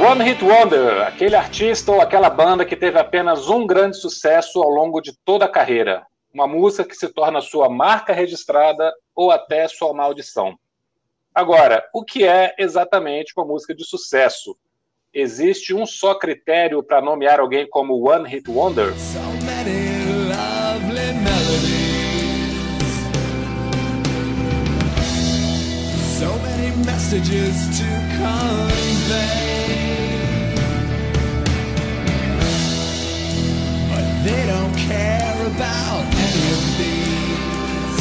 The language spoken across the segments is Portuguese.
One Hit Wonder, aquele artista ou aquela banda que teve apenas um grande sucesso ao longo de toda a carreira. Uma música que se torna sua marca registrada ou até sua maldição. Agora, o que é exatamente uma música de sucesso? Existe um só critério para nomear alguém como One Hit Wonder? Messages to convey. They don't care about any of these.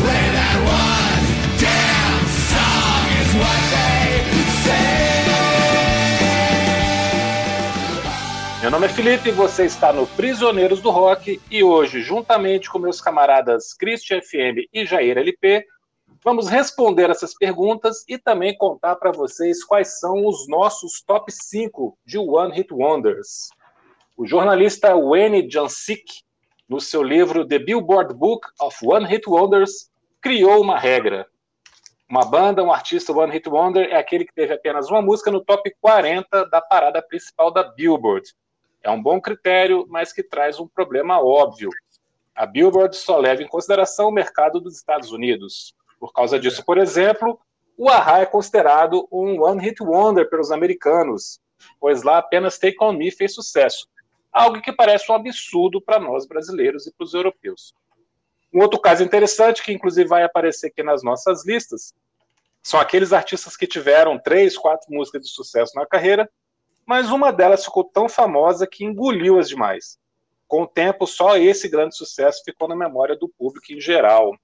Play that one damn song is what they say. Meu nome é Felipe, você está no Prisioneiros do Rock e hoje, juntamente com meus camaradas Christian FM e Jair LP, vamos responder essas perguntas e também contar para vocês quais são os nossos top 5 de One Hit Wonders. O jornalista Wayne Jancic, no seu livro The Billboard Book of One Hit Wonders, criou uma regra. Uma banda, um artista One Hit Wonder é aquele que teve apenas uma música no top 40 da parada principal da Billboard. É um bom critério, mas que traz um problema óbvio. A Billboard só leva em consideração o mercado dos Estados Unidos. Por causa disso, por exemplo, o Aha é considerado um One Hit Wonder pelos americanos, pois lá apenas Take On Me fez sucesso algo que parece um absurdo para nós brasileiros e para os europeus. Um outro caso interessante, que inclusive vai aparecer aqui nas nossas listas, são aqueles artistas que tiveram três, quatro músicas de sucesso na carreira, mas uma delas ficou tão famosa que engoliu as demais. Com o tempo, só esse grande sucesso ficou na memória do público em geral.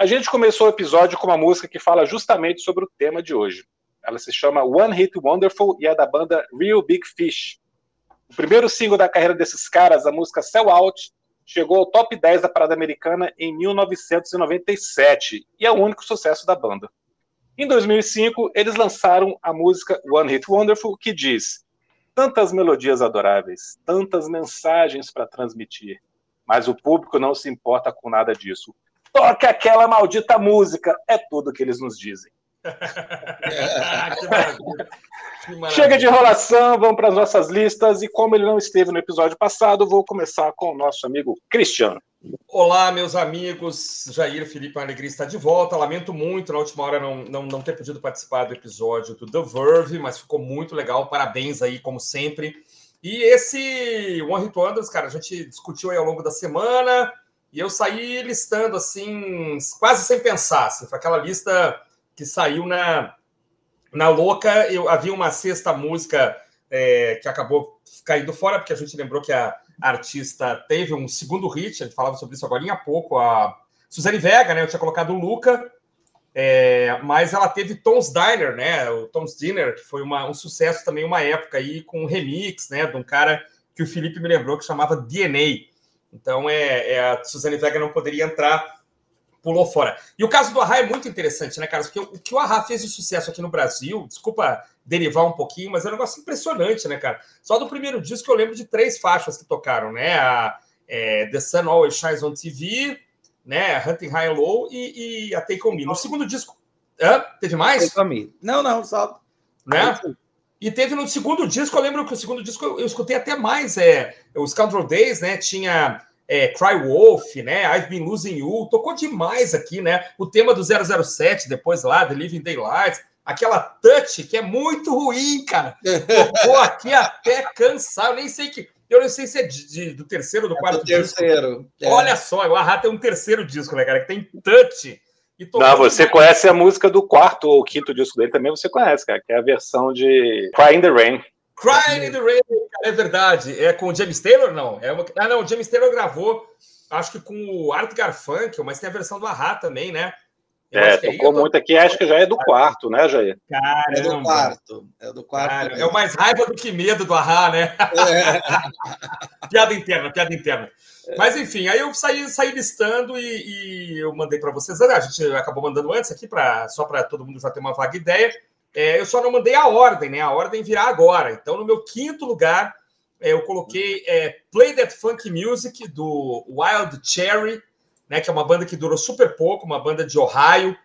A gente começou o episódio com uma música que fala justamente sobre o tema de hoje. Ela se chama One Hit Wonderful e é da banda Real Big Fish, o primeiro single da carreira desses caras, a música Sell Out, chegou ao top 10 da parada americana em 1997 e é o único sucesso da banda. Em 2005, eles lançaram a música One Hit Wonderful, que diz: tantas melodias adoráveis, tantas mensagens para transmitir, mas o público não se importa com nada disso. Toque aquela maldita música, é tudo que eles nos dizem. que maravilha. Chega de enrolação, vamos para as nossas listas. E como ele não esteve no episódio passado, vou começar com o nosso amigo Cristiano. Olá, meus amigos. Jair Felipe Alegria está de volta. Lamento muito na última hora não, não, não ter podido participar do episódio do The Verve, mas ficou muito legal. Parabéns aí, como sempre. E esse One Hit Wonders, cara, a gente discutiu aí ao longo da semana e eu saí listando assim, quase sem pensar. Assim, foi aquela lista que saiu na na Louca, eu havia uma sexta música é, que acabou caindo fora, porque a gente lembrou que a artista teve um segundo hit, a gente falava sobre isso agora há pouco, a Suzane Vega, né? Eu tinha colocado o Luca, é, mas ela teve Tom's Diner, né? O Tom's Dinner, que foi uma, um sucesso também, uma época aí, com um remix, né? De um cara que o Felipe me lembrou que chamava DNA. Então, é, é a Suzane Vega não poderia entrar pulou fora. E o caso do Arra é muito interessante, né, Carlos? Porque o que o Arra fez de sucesso aqui no Brasil, desculpa derivar um pouquinho, mas é um negócio impressionante, né, cara? Só do primeiro disco eu lembro de três faixas que tocaram, né? A é, The Sun Always Shines on TV, né? Hunting High and Low e, e a Take On Me. No segundo disco. Hã? Teve mais? Take On Me. Não, não, só. Né? E teve no segundo disco, eu lembro que o segundo disco eu, eu escutei até mais. É, os Scoundrel Days, né? Tinha é, Cry Wolf, né? I've Been Losing You, tocou demais aqui, né? O tema do 007, depois lá, The Living Daylight, aquela touch que é muito ruim, cara. Tocou aqui até cansar, eu nem sei que. Eu não sei se é de, de, do terceiro ou do é quarto do terceiro. É. Olha só, o Arra tem um terceiro disco, né, cara? Que tem touch. Não, você conhece a música do quarto ou quinto disco dele também, você conhece, cara, que é a versão de Cry in the Rain. Crying in the Rain, é verdade. É com o James Taylor, não? É uma... Ah, não, o James Taylor gravou, acho que com o Art Garfunkel, mas tem a versão do Ahá também, né? Eu é, tocou tô... muito aqui, acho que já é do quarto, né, Jair? Caramba. É do quarto. É do quarto. é o mais raiva do que medo do Ahá, né? É. piada interna, piada interna. Mas enfim, aí eu saí, saí listando e, e eu mandei para vocês. A gente acabou mandando antes aqui, pra, só para todo mundo já ter uma vaga ideia. É, eu só não mandei a ordem, né? A ordem virá agora. Então, no meu quinto lugar, é, eu coloquei é, Play That Funk Music do Wild Cherry, né, que é uma banda que durou super pouco, uma banda de Ohio,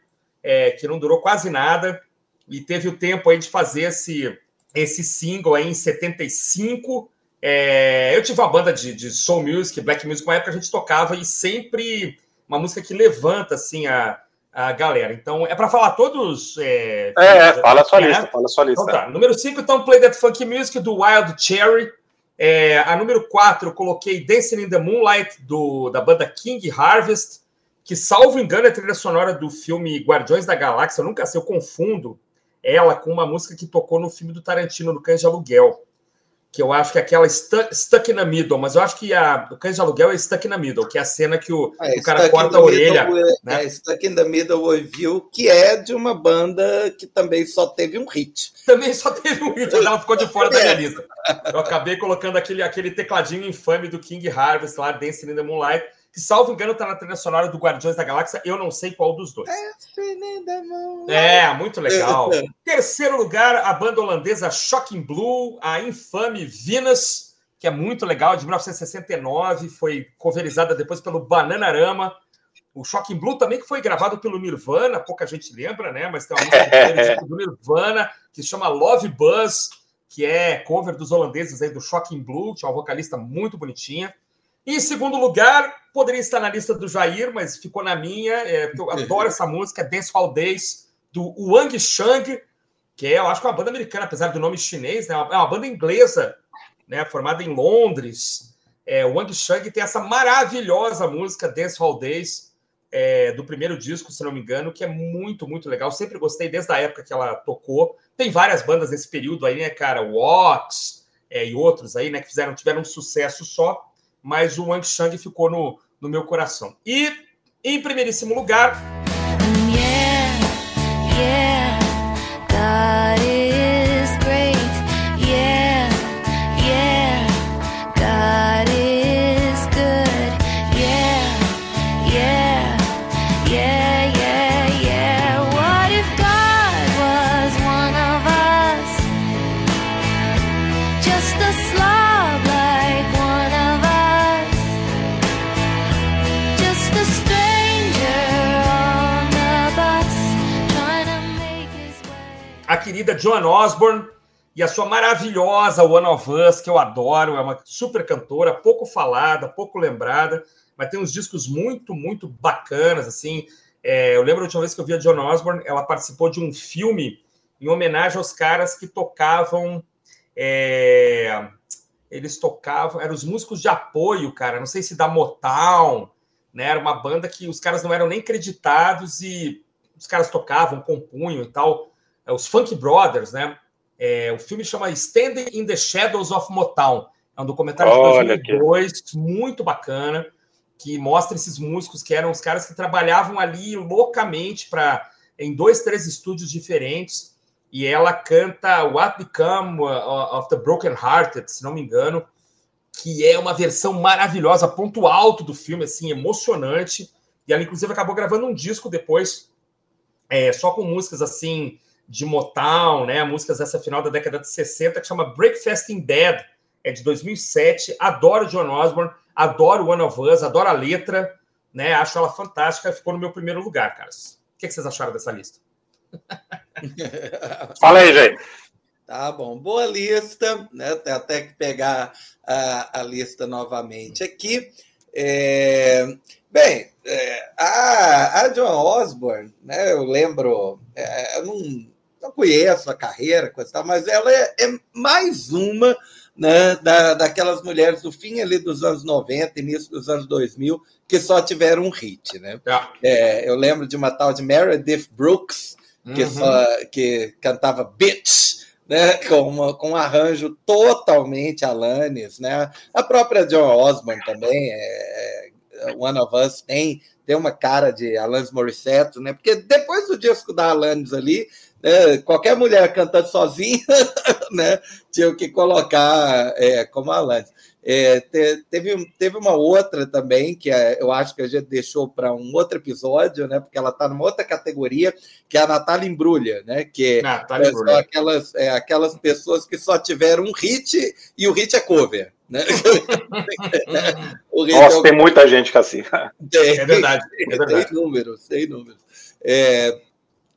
é, que não durou quase nada, e teve o tempo aí de fazer esse, esse single aí em 75. É, eu tive uma banda de, de soul music, black music, uma época a gente tocava e sempre uma música que levanta assim a, a galera. Então, é para falar todos. É, é, fala a sua né? lista, fala a sua lista. Então, tá. Número 5, então, Play That Funky Music do Wild Cherry. É, a número 4, eu coloquei Dancing in the Moonlight, do, da banda King Harvest, que, salvo engano, é a trilha sonora do filme Guardiões da Galáxia. Eu nunca sei, eu confundo ela com uma música que tocou no filme do Tarantino, no Cães de Aluguel, que eu acho que é aquela Stuck, stuck in the Middle, mas eu acho que a, o Cães de Aluguel é Stuck in the Middle, que é a cena que o, é, o cara corta a orelha. É, né? é Stuck in the Middle You, que é de uma banda que também só teve um hit. Também só teve um hit, ela ficou de fora da minha lista. Eu acabei colocando aquele, aquele tecladinho infame do King Harvest lá, Dancing in the Moonlight, que, salvo engano, tá na trilha sonora do Guardiões da Galáxia. Eu não sei qual dos dois. É, muito legal. Terceiro lugar, a banda holandesa Shocking Blue, a infame Venus, que é muito legal, de 1969, foi coverizada depois pelo Bananarama. O Shocking Blue também que foi gravado pelo Nirvana, pouca gente lembra, né? Mas tem uma música do Nirvana que se chama Love Buzz, que é cover dos holandeses aí do Shocking Blue, tinha uma vocalista muito bonitinha. E em segundo lugar, poderia estar na lista do Jair, mas ficou na minha, é, porque eu adoro essa música, Dance Hall Days, do Wang Shang, que é, eu acho que é uma banda americana, apesar do nome chinês, né? É uma banda inglesa, né? formada em Londres. É, o Wang Shang tem essa maravilhosa música, Dance Hall Days, é, do primeiro disco, se não me engano, que é muito, muito legal. Sempre gostei desde a época que ela tocou. Tem várias bandas nesse período aí, né, cara? Wax é, e outros aí, né, que fizeram, tiveram um sucesso só mas o Wang Shang ficou no, no meu coração. E, em primeiríssimo lugar. Querida Joan Osborne e a sua maravilhosa One of Us, que eu adoro, é uma super cantora, pouco falada, pouco lembrada, mas tem uns discos muito, muito bacanas, assim. É, eu lembro a última vez que eu vi a Joan Osborne, ela participou de um filme em homenagem aos caras que tocavam. É, eles tocavam, eram os músicos de apoio, cara, não sei se da Motown, né? Era uma banda que os caras não eram nem creditados e os caras tocavam, compunham e tal é, os Funk Brothers, né? É, o filme chama Standing in the Shadows of Motown. É um documentário Olha de 2002, que... muito bacana, que mostra esses músicos que eram os caras que trabalhavam ali loucamente para em dois, três estúdios diferentes. E ela canta What Become of the Broken Hearted, se não me engano, que é uma versão maravilhosa, ponto alto do filme, assim, emocionante. E ela, inclusive, acabou gravando um disco depois, é, só com músicas assim de Motown, né? Músicas dessa final da década de 60 que chama Breakfast in Bed, é de 2007. Adoro John Osborne, adoro One of Us, adoro a letra, né? Acho ela fantástica, ficou no meu primeiro lugar, caras. O que vocês acharam dessa lista? Fala aí, gente. Tá bom, boa lista, né? Até que pegar a, a lista novamente aqui. É... Bem, é, a, a John Osborne, né? Eu lembro, é, eu não, não conheço a carreira, coisa tal, mas ela é, é, mais uma né, da, daquelas mulheres do fim ali dos anos 90, início dos anos 2000, que só tiveram um hit. Né? É. eu lembro de uma tal de Meredith Brooks, que, uhum. só, que cantava Bitch, né, com, uma, com um arranjo totalmente Alanis, né? A própria John Osborne também, é, é One of Us, tem, tem uma cara de Alanis Morissette, né? Porque depois do disco da Alanis ali, né, qualquer mulher cantando sozinha, né, tinha que colocar é, como Alanis. É, teve, teve uma outra também, que é, eu acho que a gente deixou para um outro episódio, né? Porque ela está numa outra categoria, que é a Natália Embrulha, né? Que Natália é, são aquelas, é, aquelas pessoas que só tiveram um hit e o hit é cover. Né? Nossa, é tem muita gente que assim. Tem, é verdade. É verdade. Tem números, tem números. É,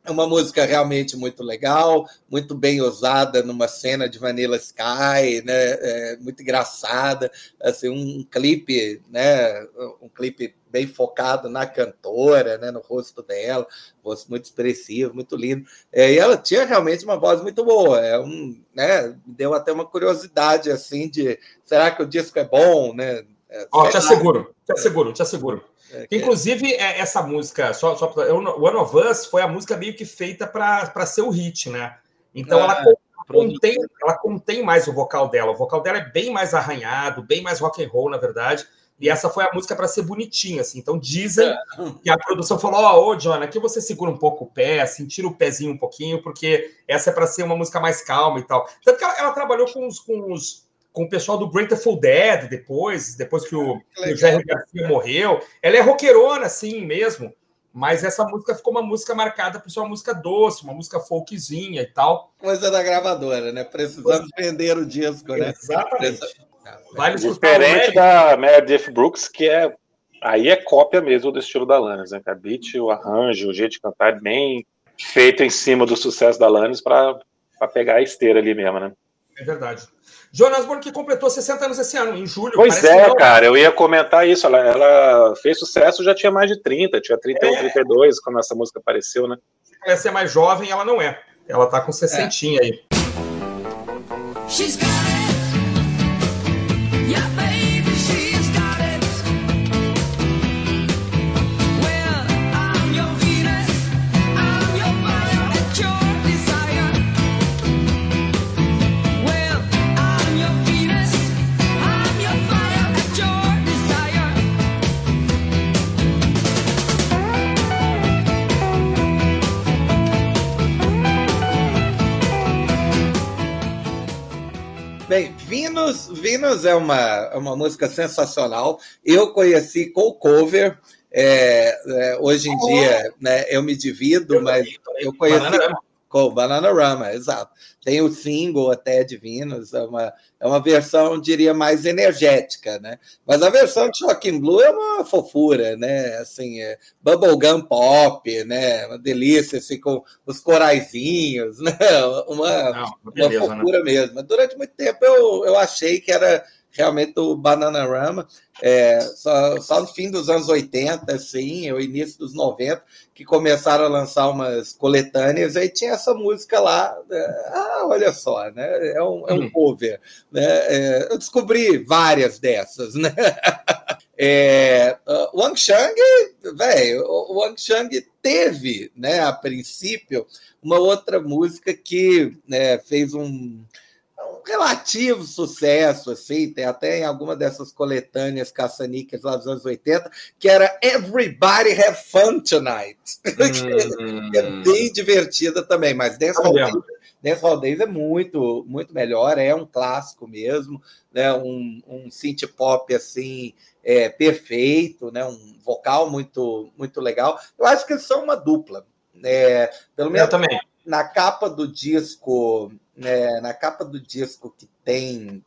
é uma música realmente muito legal, muito bem usada numa cena de Vanilla Sky, né? É muito engraçada, assim, um clipe, né? Um clipe bem focado na cantora, né? No rosto dela, rosto muito expressivo, muito lindo. É, e ela tinha realmente uma voz muito boa. É um, né? Deu até uma curiosidade assim de será que o disco é bom, né? É, oh, te asseguro, te asseguro, te asseguro. É, Inclusive, é, essa música, só, só One of Us foi a música meio que feita para ser o hit, né? Então ah, ela contém, ela contém mais o vocal dela. O vocal dela é bem mais arranhado, bem mais rock and roll, na verdade. E essa foi a música para ser bonitinha, assim. Então dizem é. que a produção falou: Ó, oh, ô, John, aqui você segura um pouco o pé, assim, tira o pezinho um pouquinho, porque essa é para ser uma música mais calma e tal. Tanto que ela, ela trabalhou com os, com os com o pessoal do Grateful Dead depois, depois que o, que o Jerry Garcia morreu. Ela é roqueirona, assim mesmo, mas essa música ficou uma música marcada por ser uma música doce, uma música folkzinha e tal. Coisa da gravadora, né? Precisamos vender o disco, né? Exatamente. Vale Diferente da Meredith Brooks, que é aí é cópia mesmo do estilo da Alanis, né? A beat, o arranjo, o jeito de cantar é bem feito em cima do sucesso da Alanis para pegar a esteira ali mesmo, né? É verdade. Jonas Born que completou 60 anos esse ano, em julho. Pois é, cara, eu ia comentar isso. Ela, ela, fez sucesso já tinha mais de 30, tinha 31, é. 32 quando essa música apareceu, né? Ela ser mais jovem, ela não é. Ela tá com 60 é. aí. She's got Bem, Vinos, Vinos é uma, é uma música sensacional. Eu conheci com cover. É, é, hoje em oh. dia, né, eu me divido, eu mas eu conheci. Banana com Bananarama, exato. Tem o single até de Vinos, é uma, é uma versão, diria, mais energética, né? Mas a versão de Shocking Blue é uma fofura, né? Assim, é bubblegum pop, né? Uma delícia, assim, com os coraizinhos, né? Uma, Não, beleza, uma né? fofura né? mesmo. Durante muito tempo eu, eu achei que era realmente o Bananarama, é, só, só no fim dos anos 80, assim, o início dos 90, que começaram a lançar umas coletâneas, aí tinha essa música lá, né? ah, olha só, né? É um, é um hum. cover. Né? É, eu descobri várias dessas, né? É, uh, Wang Chang, velho, o Wang Chang teve, né, a princípio, uma outra música que né, fez um, relativo sucesso, assim, tem até em alguma dessas coletâneas caça-níqueis lá dos anos 80, que era Everybody Have Fun Tonight, hum. que é bem divertida também, mas Dance Hall, Days, Dance Hall Days é muito, muito melhor, é um clássico mesmo, né, um, um synth pop, assim, é, perfeito, né, um vocal muito, muito legal. Eu acho que eles são uma dupla, é, pelo menos na capa do disco é, na capa do disco que tem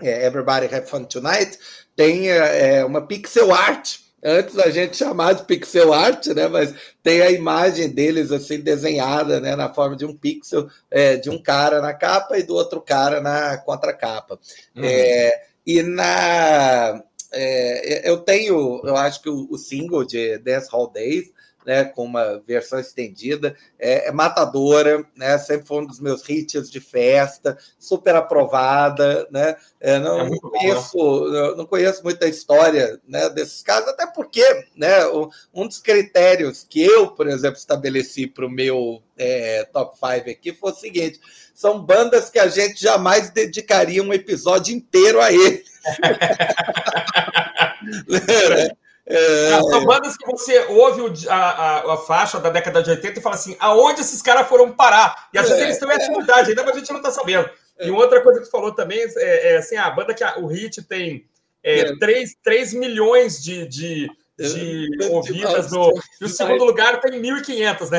é, Everybody Have Fun Tonight, tem é, uma pixel art. Antes a gente chamava de pixel art, né? Mas tem a imagem deles assim desenhada, né? Na forma de um pixel é, de um cara na capa e do outro cara na contracapa. Uhum. É, e na é, eu tenho, eu acho que o, o single de Dance Hall Days né, com uma versão estendida. É, é, matadora, né? Sempre foi um dos meus hits de festa, super aprovada, né? É, não, é não, conheço, bom. não conheço muita história né, desses casos, até porque né, um dos critérios que eu, por exemplo, estabeleci para o meu é, top 5 aqui foi o seguinte: são bandas que a gente jamais dedicaria um episódio inteiro a eles. É... São bandas que você ouve a, a, a, faixa da década de 80 e fala assim: aonde esses caras foram parar? E às vezes é, eles estão em atividade, ainda mas a gente não está sabendo. E outra coisa que tu falou também é, é assim, a banda que a, o Hit tem é, é. 3, 3 milhões de, de, de ouvidas no. E o segundo lugar tem 1.500, né?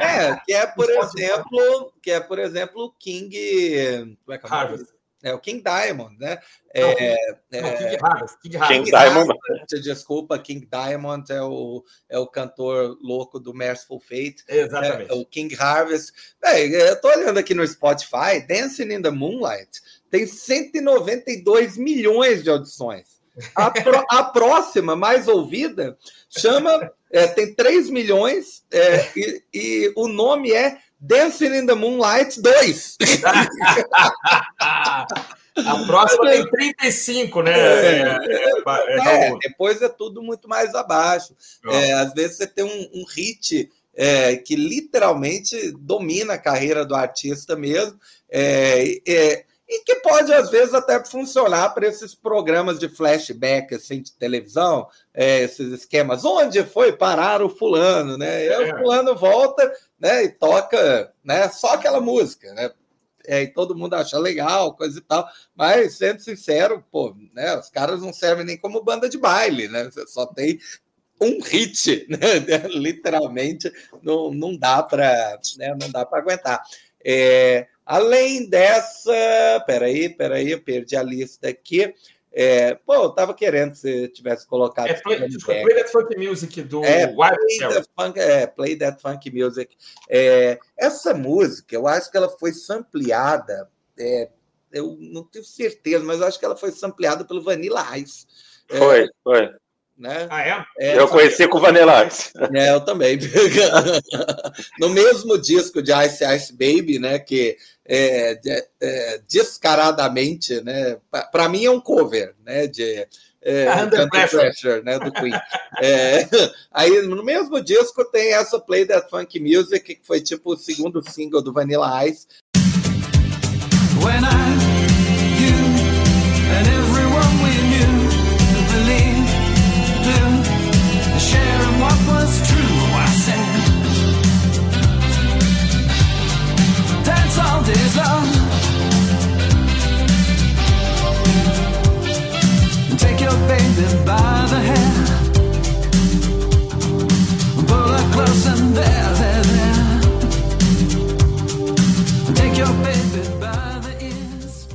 É, que é, por exemplo, que é, por exemplo, King. Como é que é Harvest. É o King Diamond, né? Não, é, não, é, King Harvest. King, King Diamond. Desculpa, King Diamond é o, é o cantor louco do Merciful Fate. Exatamente. É, o King Harvest. É, eu tô olhando aqui no Spotify, Dancing in the Moonlight tem 192 milhões de audições. A, pro, a próxima, mais ouvida, chama. É, tem 3 milhões é, e, e o nome é Dancing in the Moonlight 2. A próxima tem 35, né? É, é, é, depois é tudo muito mais abaixo. É, às vezes você tem um, um hit é, que literalmente domina a carreira do artista mesmo. É, é, e que pode, às vezes, até funcionar para esses programas de flashback assim, de televisão, é, esses esquemas. Onde foi parar o fulano, né? E é. o fulano volta né, e toca né, só aquela música, né? É, e todo mundo acha legal, coisa e tal, mas sendo sincero, pô, né, os caras não servem nem como banda de baile, né? Você só tem um hit, né? literalmente não, não dá para né, não dá para aguentar. É, Além dessa, peraí, peraí, eu perdi a lista aqui. É, pô, eu tava querendo que você tivesse colocado. É, play, play That Funk Music do é, play that funk, é, Play That Funk Music. É, essa música, eu acho que ela foi sampleada. É, eu não tenho certeza, mas eu acho que ela foi sampleada pelo Vanilla Ice. É, foi, foi. Né? Ah, é? é eu conheci com o Vanilla Ice. É, eu também. no mesmo disco de Ice Ice Baby, né? Que é, é, descaradamente, né? Para mim é um cover, né? De é, Under Pressure. Pressure, né? Do Queen. É, aí no mesmo disco tem essa Play That Funk Music que foi tipo o segundo single do Vanilla Ice. When I, you, baby by the hair. Pull her close and there, there, there. Take your baby by the ears.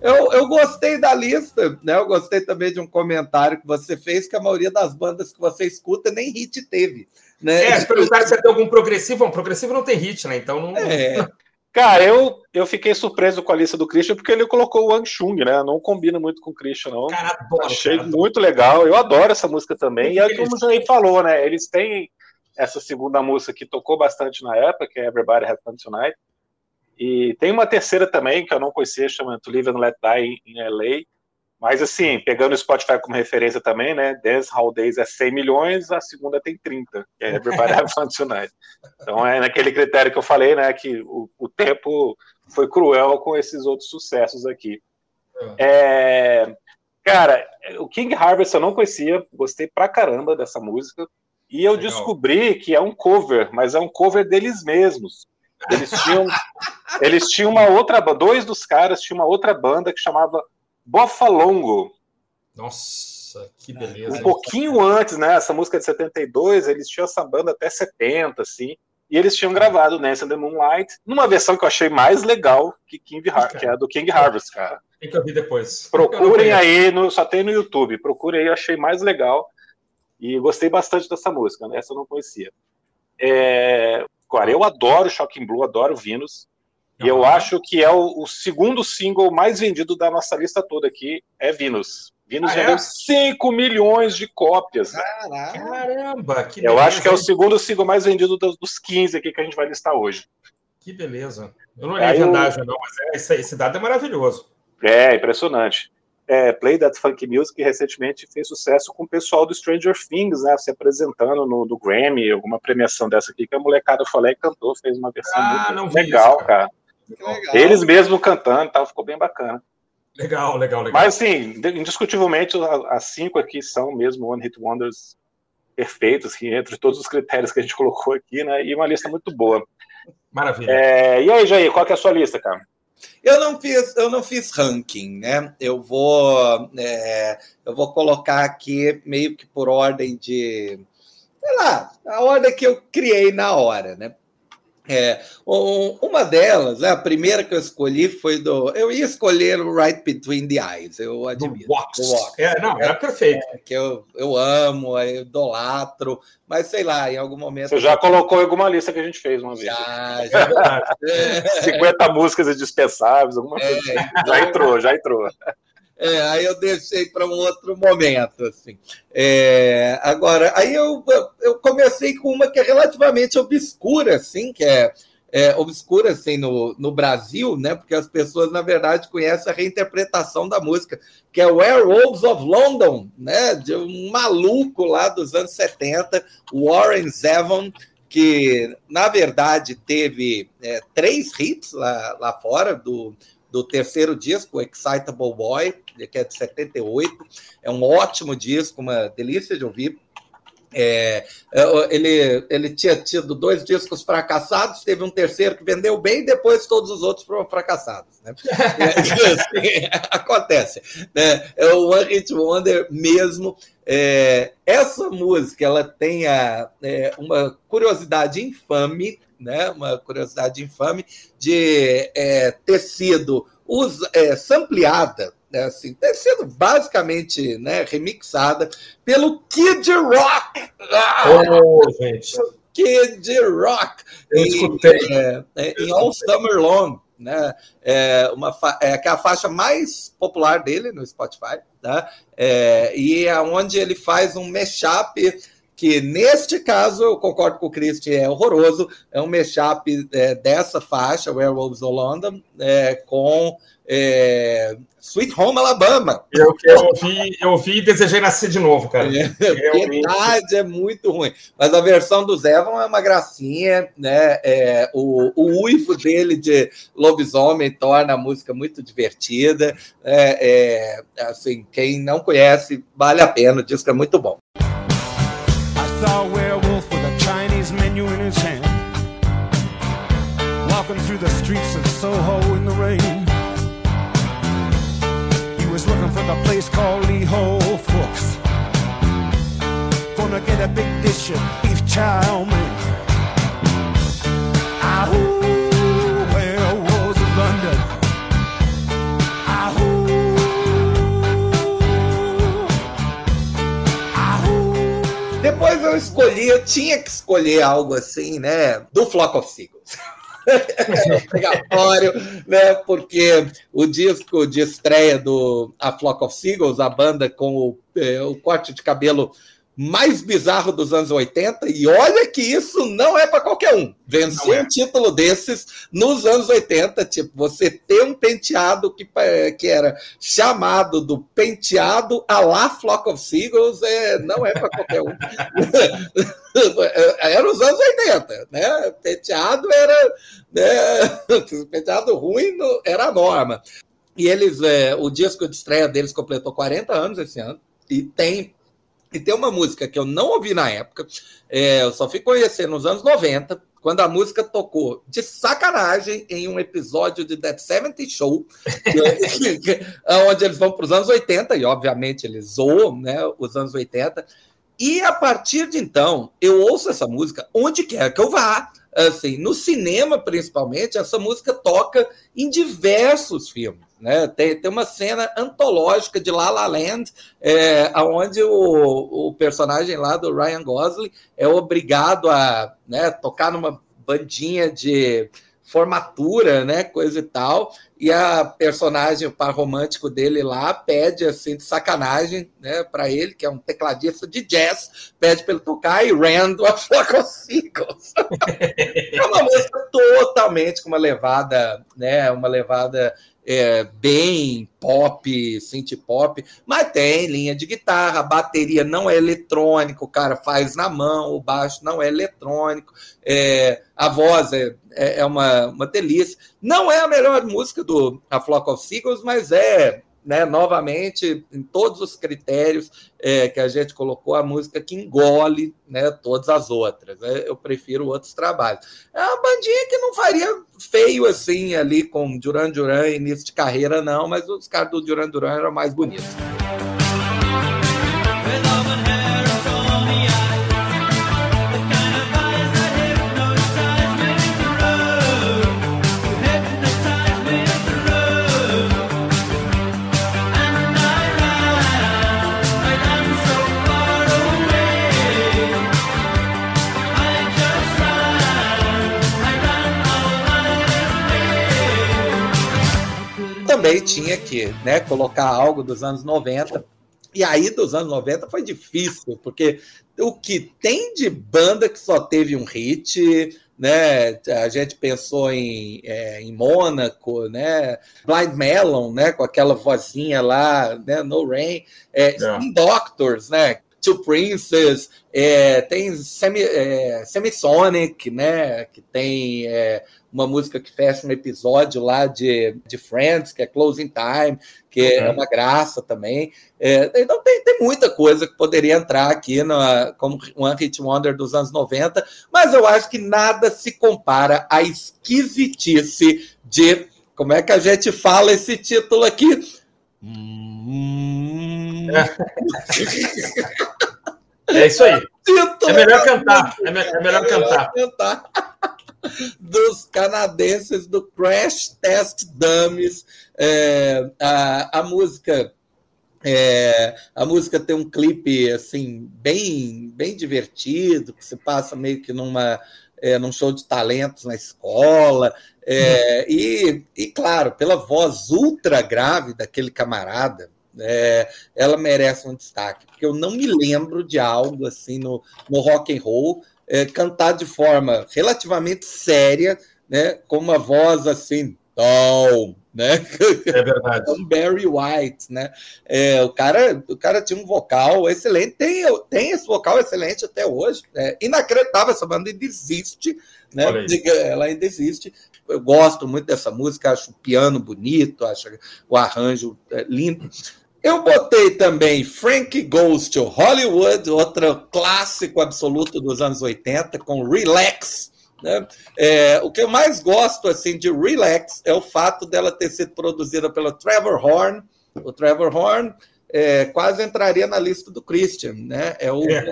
Eu, eu gostei da lista, né? Eu gostei também de um comentário que você fez que a maioria das bandas que você escuta nem hit teve. Né? É, se perguntar se tem algum progressivo, um progressivo não tem hit, né? Então não. É. Cara, eu, eu fiquei surpreso com a lista do Christian porque ele colocou o Wang Chung, né? Não combina muito com o Christian, não. Cara, adoro, Achei cara. muito legal. Eu adoro essa música também. Muito e é como o Jair falou, né? Eles têm essa segunda música que tocou bastante na época, que é Everybody Have Fun Tonight. E tem uma terceira também, que eu não conhecia, chama To Live and Let Die in LA. Mas assim, pegando o Spotify como referência também, né? Dance Hall Days é 100 milhões, a segunda tem 30, que é Everybody Fun Tonight. Então é naquele critério que eu falei, né? Que o, o tempo foi cruel com esses outros sucessos aqui. É, cara, o King Harvest eu não conhecia, gostei pra caramba dessa música. E eu Legal. descobri que é um cover, mas é um cover deles mesmos. Eles tinham, eles tinham uma outra dois dos caras tinham uma outra banda que chamava Bofalongo. Nossa, que beleza. Um pouquinho antes, né? Essa música de 72, eles tinham essa banda até 70, assim. E eles tinham gravado Nancy and the Moonlight numa versão que eu achei mais legal que, King Har que é a do King Harvest, cara. Tem que ouvir depois. Procurem aí, no, só tem no YouTube. Procurem aí, eu achei mais legal. E gostei bastante dessa música, né? Essa eu não conhecia. É... Agora, eu adoro Shocking Blue, adoro Venus. E eu acho que é o, o, segundo single mais vendido da nossa lista toda aqui, é Venus. Venus ah, vendeu é? 5 milhões de cópias. Caramba, que beleza. Eu acho que é o segundo single mais vendido dos, dos 15 aqui que a gente vai listar hoje. Que beleza. Eu não olhei a vendagem, não, mas é, esse, esse, dado é maravilhoso. É, impressionante. É, Play That Funk Music recentemente fez sucesso com o pessoal do Stranger Things, né? Se apresentando no do Grammy, alguma premiação dessa aqui, que a molecada falou e cantou, fez uma versão ah, muito legal, isso, cara. cara. Eles mesmos cantando tal, ficou bem bacana. Legal, legal, legal. Mas, assim, indiscutivelmente, as cinco aqui são mesmo One Hit Wonders perfeitos, que entre todos os critérios que a gente colocou aqui, né? E uma lista muito boa. Maravilha. É, e aí, Jair, qual que é a sua lista, cara? Eu não fiz, eu não fiz ranking, né? Eu vou, é, eu vou colocar aqui meio que por ordem de, sei lá, a ordem que eu criei na hora, né? É, um, uma delas, né, a primeira que eu escolhi foi do. Eu ia escolher o Right Between the Eyes, eu admiro. Do É, não, era perfeito. É, que eu, eu amo, eu idolatro, mas sei lá, em algum momento. Você já colocou em alguma lista que a gente fez uma vez. Já, já. 50 músicas indispensáveis, alguma coisa. É, então... Já entrou, já entrou. É, aí eu deixei para um outro momento, assim. É, agora, aí eu, eu comecei com uma que é relativamente obscura, assim, que é, é, obscura, assim, no, no Brasil, né? Porque as pessoas, na verdade, conhecem a reinterpretação da música, que é Werewolves of London, né? De um maluco lá dos anos 70, Warren Zevon, que, na verdade, teve é, três hits lá, lá fora do do terceiro disco, Excitable Boy, que é de 78. É um ótimo disco, uma delícia de ouvir. É, é ele, ele tinha tido dois discos fracassados, teve um terceiro que vendeu bem, e depois todos os outros foram fracassados. Né? Assim, acontece. Né? É o One Hit Wonder mesmo. É, essa música ela tem a, é, uma curiosidade infame né, uma curiosidade infame, de é, ter sido é, sampleada, né, assim, ter sido basicamente né, remixada pelo Kid Rock. Oh, gente. Kid Rock. Eu escutei. É, é, em All Summer Long. Né? É, uma é, que é a faixa mais popular dele no Spotify, tá? É, e é onde ele faz um mashup que neste caso eu concordo com o Christian, é horroroso, é um mashup é, dessa faixa, Werewolves of London, é, com é, Sweet Home Alabama. Eu, eu, ouvi, eu ouvi e desejei nascer de novo, cara. É, verdade, é muito ruim. Mas a versão do Zevon é uma gracinha, né? É, o, o uivo dele de lobisomem torna a música muito divertida. É, é, assim, quem não conhece, vale a pena, o disco é muito bom. A werewolf with a Chinese menu in his hand. Walking through the streets of Soho in the rain. He was looking for the place called Lee Ho Fooks. Gonna get a big dish of beef chow mein. Escolhi, eu tinha que escolher algo assim, né? Do Flock of Seagulls. obrigatório, né? Porque o disco de estreia do A Flock of Seagulls, a banda com o, é, o corte de cabelo mais bizarro dos anos 80, e olha que isso não é para qualquer um. Vencer é. um título desses nos anos 80, tipo, você ter um penteado que, que era chamado do penteado a la Flock of Seagulls, é, não é para qualquer um. era os anos 80, né? Penteado era. Né? Penteado ruim era a norma. E eles, é, o disco de estreia deles completou 40 anos esse ano, e tem e tem uma música que eu não ouvi na época, é, eu só fui conhecer nos anos 90, quando a música tocou de sacanagem em um episódio de That 70 Show, onde eles vão para os anos 80, e obviamente eles zoam né, os anos 80. E a partir de então, eu ouço essa música onde quer que eu vá. Assim, no cinema, principalmente, essa música toca em diversos filmes. Né? Tem, tem uma cena antológica de La La Land, é, onde o, o personagem lá do Ryan Gosling é obrigado a né, tocar numa bandinha de formatura, né, coisa e tal, e a personagem, o par romântico dele lá, pede, assim, de sacanagem, né, para ele, que é um tecladista de jazz, pede para ele tocar e Randall a Flacocicos. é uma música totalmente com uma levada, né, uma levada é, bem pop, synth pop, mas tem linha de guitarra, bateria não é eletrônico, o cara faz na mão, o baixo não é eletrônico, é, a voz é, é, é uma, uma delícia. Não é a melhor música do A Flock of Seagulls, mas é né, novamente, em todos os critérios é, que a gente colocou, a música que engole né, todas as outras. Né? Eu prefiro outros trabalhos. É uma bandinha que não faria feio assim ali com Duran Duran início de carreira, não, mas os caras do Duran Duran eram mais bonitos. Também tinha que né, colocar algo dos anos 90. E aí, dos anos 90, foi difícil, porque o que tem de banda que só teve um hit, né? A gente pensou em, é, em Mônaco, né? Blind Melon, né? Com aquela vozinha lá, né? No Rain, é. É. Doctors, né? Two Princes, é, tem Semi, é, Semisonic, né? Que tem é, uma música que fecha um episódio lá de, de Friends, que é Closing Time, que uhum. é uma graça também. É, então tem, tem muita coisa que poderia entrar aqui na, como One Hit Wonder dos anos 90, mas eu acho que nada se compara à esquisitice de. Como é que a gente fala esse título aqui? É, é isso aí. É melhor cantar. É, me, é melhor cantar. cantar dos canadenses do Crash Test Dummies. É, a, a música é, a música tem um clipe assim bem bem divertido que se passa meio que numa é, num show de talentos na escola é, e, e claro pela voz ultra grave daquele camarada é, ela merece um destaque porque eu não me lembro de algo assim no, no rock and roll é, cantar de forma relativamente séria, né, com uma voz assim, tão, né? É verdade. Um Barry White, né? É, o cara, o cara tinha um vocal excelente, tem, tem esse vocal excelente até hoje. É inacreditável essa banda ainda existe, né? Ela ainda existe. Eu gosto muito dessa música, acho o piano bonito, acho o arranjo é, lindo. Eu botei também Frank Goes to Hollywood, outro clássico absoluto dos anos 80, com Relax. Né? É, o que eu mais gosto assim de Relax é o fato dela ter sido produzida pelo Trevor Horn. O Trevor Horn é, quase entraria na lista do Christian, né? É o, é,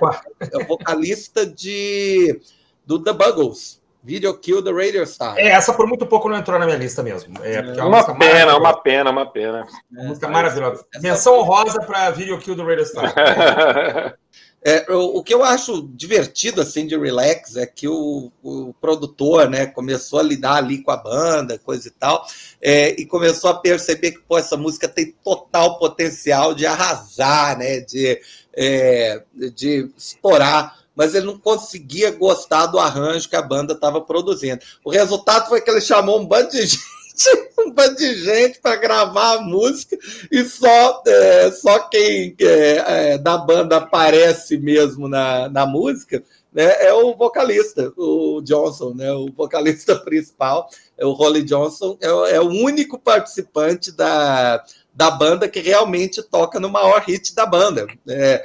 é o vocalista de, do The Buggles. Video Kill the Radio Star. É, essa por muito pouco não entrou na minha lista mesmo. É, é uma, uma pena, uma pena, uma pena. Uma música maravilhosa. Menção honrosa para Video Kill the Radio Star. É, o, o, que eu acho divertido assim de Relax é que o, o, produtor né, começou a lidar ali com a banda, coisa e tal, é, e começou a perceber que pô, essa música tem total potencial de arrasar, né, de, é, de estourar mas ele não conseguia gostar do arranjo que a banda estava produzindo. O resultado foi que ele chamou um bando de gente, um bando de gente para gravar a música e só, é, só quem é, é, da banda aparece mesmo na, na música né, é o vocalista, o Johnson, né, o vocalista principal, é o Holly Johnson, é, é o único participante da da banda que realmente toca no maior hit da banda. É,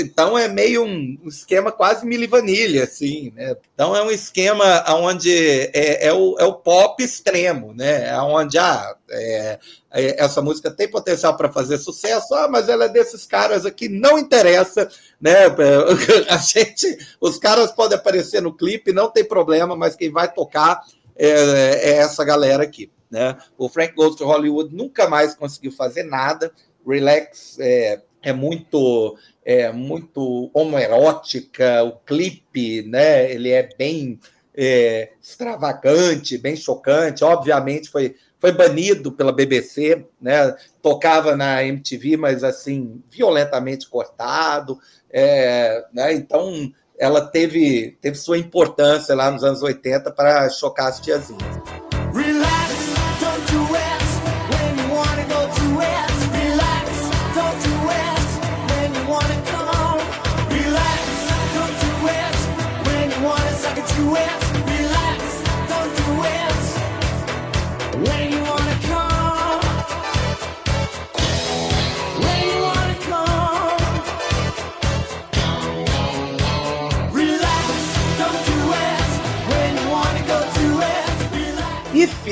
então é meio um esquema quase milivanilha, assim, né? Então é um esquema onde é, é, o, é o pop extremo, né? Onde ah, é, é, essa música tem potencial para fazer sucesso, ah, mas ela é desses caras aqui, não interessa, né? A gente, os caras podem aparecer no clipe, não tem problema, mas quem vai tocar é, é essa galera aqui. Né? O Frank Goes to Hollywood nunca mais conseguiu fazer nada. Relax é, é muito é muito homoerótica, o clipe, né? Ele é bem é, extravagante, bem chocante. Obviamente foi foi banido pela BBC, né? Tocava na MTV, mas assim violentamente cortado. É, né? Então ela teve teve sua importância lá nos anos 80 para chocar as tiazinhas.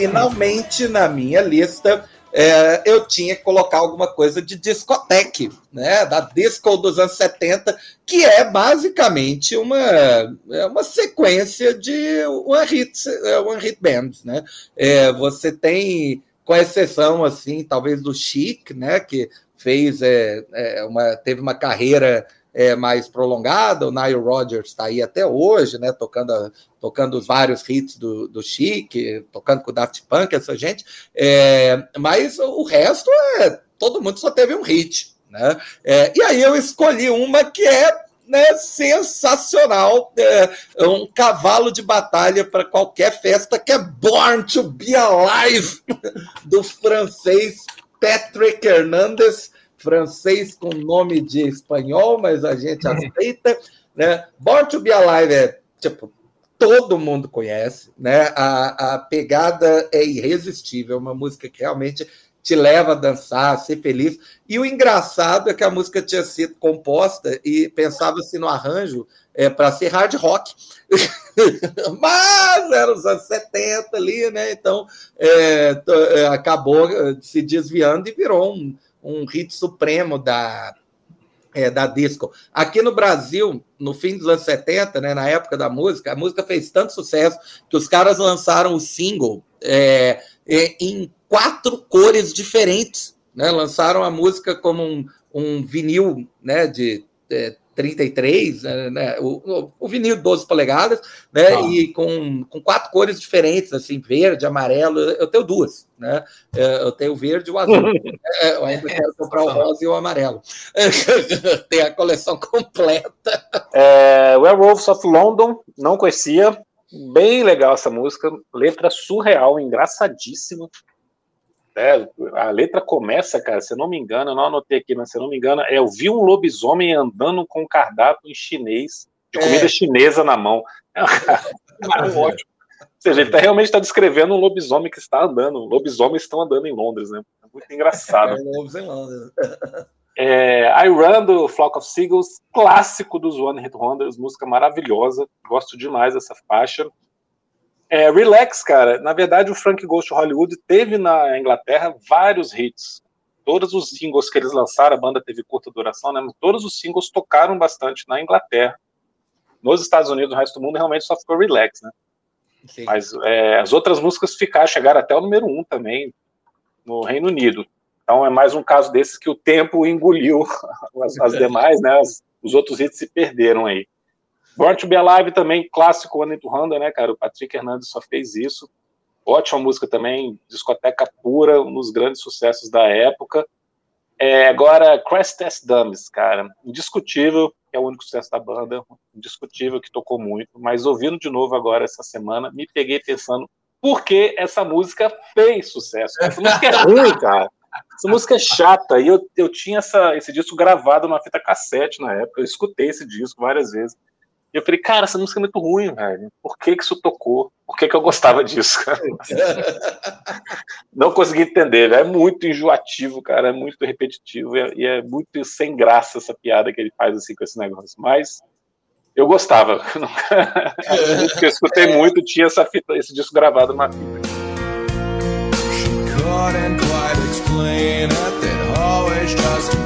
Finalmente na minha lista é, eu tinha que colocar alguma coisa de discoteque, né? Da disco dos anos 70, que é basicamente uma, é uma sequência de one hit, é, one hit bands, né? É, você tem, com exceção, assim, talvez do Chic, né? Que fez é, é uma, teve uma carreira é, mais prolongada. O Nile Rodgers está aí até hoje, né? Tocando, tocando os vários hits do, do Chic, tocando com o Daft Punk, essa gente. É, mas o resto é. Todo mundo só teve um hit. Né? É, e aí eu escolhi uma que é né, sensacional, é, um cavalo de batalha para qualquer festa, que é Born to Be Alive, do francês Patrick Hernandez francês com nome de espanhol, mas a gente aceita. Né? Born to be Alive é tipo todo mundo conhece, né? A, a pegada é irresistível, uma música que realmente te leva a dançar, a ser feliz. E o engraçado é que a música tinha sido composta e pensava-se no arranjo é, para ser hard rock. Mas era os anos 70 ali, né? Então é, é, acabou se desviando e virou um, um hit supremo da, é, da disco. Aqui no Brasil, no fim dos anos 70, né, na época da música, a música fez tanto sucesso que os caras lançaram o single é, é, em quatro cores diferentes. Né? Lançaram a música como um, um vinil né, de é, 33, né, né? O, o, vinil 12 polegadas, né? Ah. E com, com quatro cores diferentes, assim, verde, amarelo. Eu tenho duas, né? É, eu tenho o verde e o azul. É, eu ainda quero comprar o rosa e o amarelo. Tem a coleção completa. É, Werewolves of London, não conhecia. Bem legal essa música, letra surreal, engraçadíssima. É, a letra começa, cara, se eu não me engano, eu não anotei aqui, mas se eu não me engano, é eu vi um lobisomem andando com um cardápio em chinês, de comida é. chinesa na mão. É, é ótimo. Ou seja, ele tá, realmente está descrevendo um lobisomem que está andando. Lobisomens estão andando em Londres, né? É muito engraçado. É, lobos em Londres. É, I Run do Flock of Seagulls, clássico dos One Hit Wonders, música maravilhosa, gosto demais dessa faixa. É, Relax, cara. Na verdade, o Frank Ghost Hollywood teve na Inglaterra vários hits. Todos os singles que eles lançaram, a banda teve curta duração, né? Mas todos os singles tocaram bastante na Inglaterra. Nos Estados Unidos, no resto do mundo, realmente só ficou Relax, né? Sim. Mas é, as outras músicas ficaram, chegaram até o número um também no Reino Unido. Então é mais um caso desses que o tempo engoliu as, as demais, né? As, os outros hits se perderam aí. Born to Be Alive também, clássico One to Honda, né, cara? O Patrick Hernandez só fez isso. Ótima música também, discoteca pura, um dos grandes sucessos da época. É, agora, Crash Test Dummies, cara, indiscutível, que é o único sucesso da banda, indiscutível que tocou muito, mas ouvindo de novo agora essa semana, me peguei pensando por que essa música fez sucesso. Essa música é ruim, cara. Essa música é chata, e eu, eu tinha essa, esse disco gravado numa fita cassete na época, eu escutei esse disco várias vezes. Eu falei, cara, essa música é muito ruim, velho. Por que, que isso tocou? Por que, que eu gostava disso? Não consegui entender, velho. É muito enjoativo, cara. É muito repetitivo. E é, e é, muito sem graça essa piada que ele faz assim com esse negócio. Mas eu gostava. eu escutei muito, tinha essa fita, esse disco gravado numa fita. She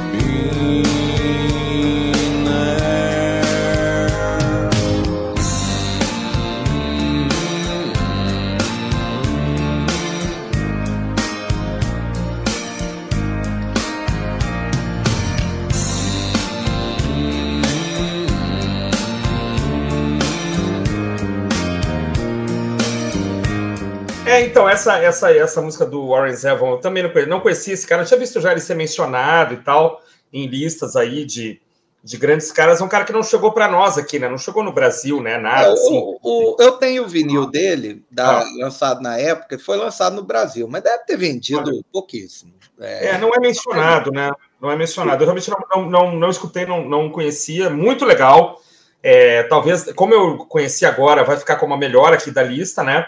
É, então, essa, essa, essa música do Warren Zevon, eu também não conhecia, não conhecia esse cara, eu tinha visto já ele ser mencionado e tal, em listas aí de, de grandes caras. É um cara que não chegou para nós aqui, né? Não chegou no Brasil, né? Nada. É, assim. o, o, eu tenho o vinil dele, da, ah. lançado na época, foi lançado no Brasil, mas deve ter vendido ah. pouquíssimo. É... é, não é mencionado, né? Não é mencionado. Eu realmente não, não, não, não escutei, não, não conhecia. Muito legal. É, talvez, como eu conheci agora, vai ficar como a melhor aqui da lista, né?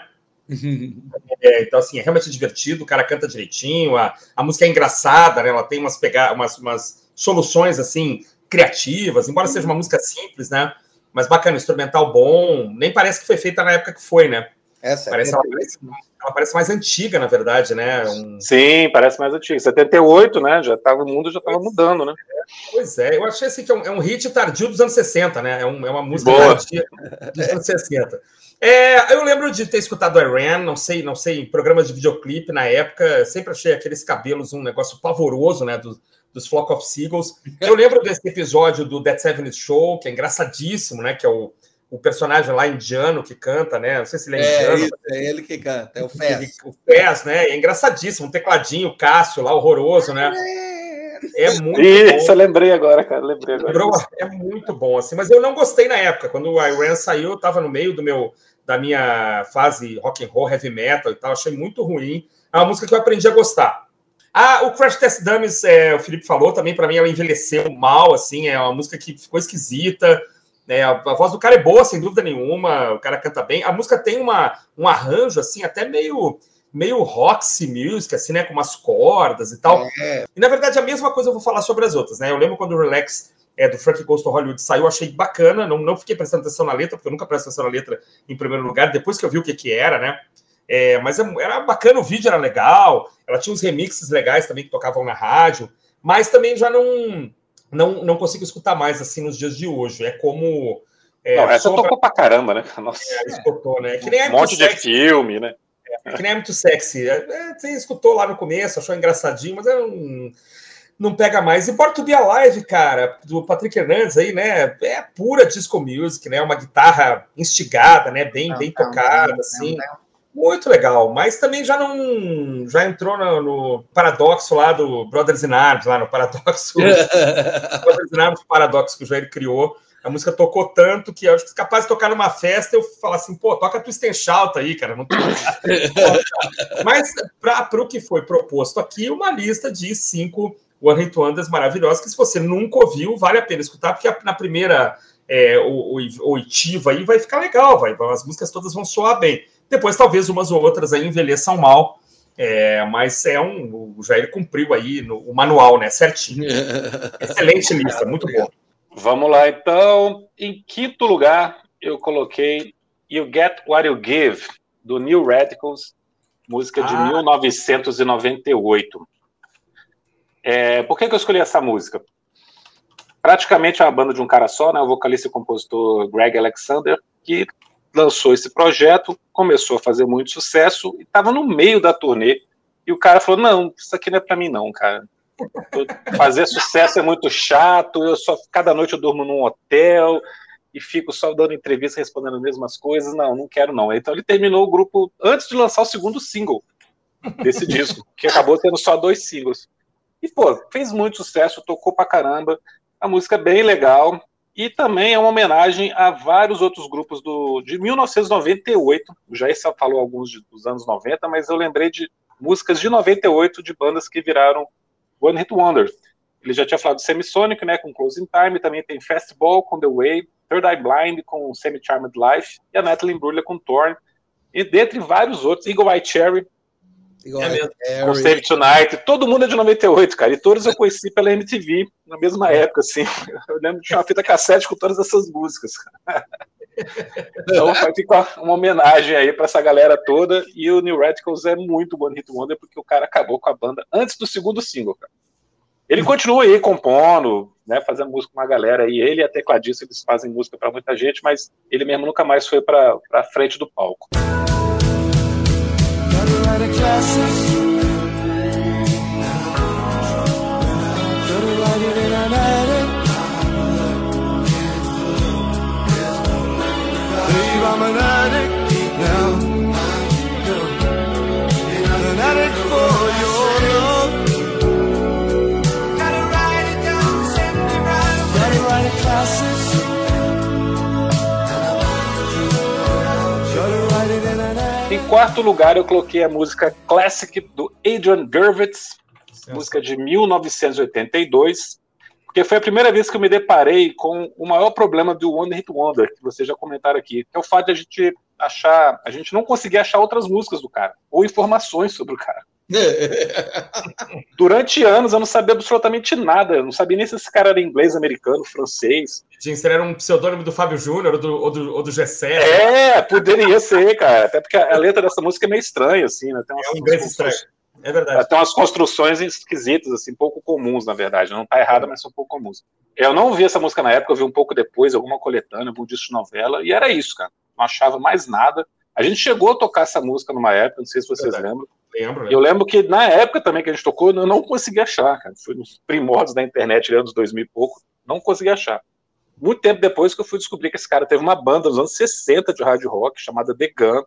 É, então, assim, é realmente divertido, o cara canta direitinho, a, a música é engraçada, né? Ela tem umas, pegar, umas, umas soluções, assim, criativas, embora seja uma música simples, né? Mas bacana, instrumental bom, nem parece que foi feita na época que foi, né? Essa é parece, ela, parece, ela parece mais antiga, na verdade, né? Um... Sim, parece mais antiga. 78, né? Já tava, o mundo já estava mudando, né? Pois é, eu achei assim que é um, é um, hit tardio dos anos 60, né? É, um, é uma música Boa. tardia dos anos 60. É, eu lembro de ter escutado Iran, não sei, não sei, em programas de videoclipe na época, sempre achei aqueles cabelos um negócio pavoroso, né? Dos, dos Flock of Seagulls. Eu lembro desse episódio do Dead Seven Show, que é engraçadíssimo, né? Que é o o personagem lá indiano que canta, né? Não sei se ele é, é indiano. Isso, é ele que canta, é o Fez. O Fez, né? É engraçadíssimo, um tecladinho, Cássio lá, horroroso, né? É muito Isso, bom. eu lembrei agora, cara, lembrei agora. Lembrou, é muito bom, assim, mas eu não gostei na época. Quando o Iran saiu, eu tava no meio do meu, da minha fase rock and roll, heavy metal e tal, achei muito ruim. É uma música que eu aprendi a gostar. Ah, o Crash Test Dummies, é, o Felipe falou também, para mim ela envelheceu mal, assim, é uma música que ficou esquisita. É, a, voz do cara é boa, sem dúvida nenhuma. O cara canta bem. A música tem uma, um arranjo, assim, até meio meio Roxy Music, assim, né? Com umas cordas e tal. É. E, na verdade, a mesma coisa eu vou falar sobre as outras, né? Eu lembro quando o Relax é, do Frank Ghost Hollywood saiu, achei bacana. Não, não fiquei prestando atenção na letra, porque eu nunca presto atenção na letra em primeiro lugar, depois que eu vi o que, que era, né? É, mas é, era bacana, o vídeo era legal. Ela tinha uns remixes legais também que tocavam na rádio. Mas também já não não, não consigo escutar mais assim nos dias de hoje. É como. É, não, essa tocou pra caramba, né? Nossa. É, escutou, né? Que nem um monte de filme, né? É, que nem é muito sexy. É, é, você escutou lá no começo, achou engraçadinho, mas é um, não pega mais. E Born to Be Alive, cara, do Patrick Hernandes aí, né? É pura disco music, né? Uma guitarra instigada, né? Bem, não, bem não, tocada, não, assim. Muito legal, mas também já não já entrou no, no paradoxo lá do Brothers in Arms, lá no paradoxo Brothers in Arms, paradoxo que o Jair criou. A música tocou tanto que eu acho que capaz de tocar numa festa eu falar assim, pô, toca Twist and Shout aí, cara. Não Mas para o que foi proposto aqui, uma lista de cinco One Hit Wonders maravilhosas que se você nunca ouviu, vale a pena escutar, porque na primeira é, o, o, oitiva aí vai ficar legal, vai, as músicas todas vão soar bem. Depois, talvez umas ou outras aí envelheçam mal, é, mas é um. O Jair cumpriu aí no, o manual, né? Certinho. Excelente lista, muito bom. Vamos lá, então. Em quinto lugar, eu coloquei You Get What You Give, do New Radicals, música de ah. 1998. É, por que, que eu escolhi essa música? Praticamente é uma banda de um cara só, né? O vocalista e compositor Greg Alexander, que lançou esse projeto, começou a fazer muito sucesso e estava no meio da turnê. E o cara falou: Não, isso aqui não é para mim, não, cara. Fazer sucesso é muito chato. Eu só cada noite eu durmo num hotel e fico só dando entrevista respondendo as mesmas coisas. Não, não quero não. Então ele terminou o grupo antes de lançar o segundo single desse disco, que acabou tendo só dois singles. E pô, fez muito sucesso, tocou pra caramba. A música é bem legal. E também é uma homenagem a vários outros grupos do, de 1998. O Jair falou alguns de, dos anos 90, mas eu lembrei de músicas de 98 de bandas que viraram One Hit Wonder. Ele já tinha falado do Semisonic, né, com Closing Time, também tem Fastball com The Way, Third Eye Blind com Semi Charmed Life e a Natalie Imbruglia com Torn. E dentre vários outros, Eagle White Cherry, é com Save Tonight, todo mundo é de 98, cara, e todos eu conheci pela MTV na mesma época, assim. Eu lembro de uma fita cassete com todas essas músicas. Então fica uma homenagem aí para essa galera toda. E o New Radicals é muito One Hit Wonder porque o cara acabou com a banda antes do segundo single, cara. Ele continua aí compondo, né, fazendo música com uma galera aí. Ele e a tecladista, eles fazem música para muita gente, mas ele mesmo nunca mais foi para frente do palco. out classes. Quarto lugar, eu coloquei a música Classic do Adrian Gervitz, música de 1982, porque foi a primeira vez que eu me deparei com o maior problema do One Hit Wonder, que vocês já comentaram aqui, que é o fato de a gente achar, a gente não conseguir achar outras músicas do cara, ou informações sobre o cara. Durante anos eu não sabia absolutamente nada. Eu não sabia nem se esse cara era inglês, americano, francês. Gente, era um pseudônimo do Fábio Júnior ou do, ou do, ou do Gessé. É, poderia ser, cara. Até porque a letra dessa música é meio estranha, assim, né? Tem umas, é um inglês estranho. É verdade. Tem umas construções esquisitas, assim, pouco comuns, na verdade. Não tá errada, mas são pouco comuns. Eu não vi essa música na época, eu vi um pouco depois, alguma coletânea, algum disco de novela, e era isso, cara. Não achava mais nada. A gente chegou a tocar essa música numa época, não sei se vocês verdade. lembram. Lembro, Eu lembro que na época também que a gente tocou, eu não consegui achar, cara. Foi nos primórdios da internet, anos 2000 e pouco, não consegui achar. Muito tempo depois que eu fui descobrir que esse cara teve uma banda nos anos 60 de hard rock chamada The Gun.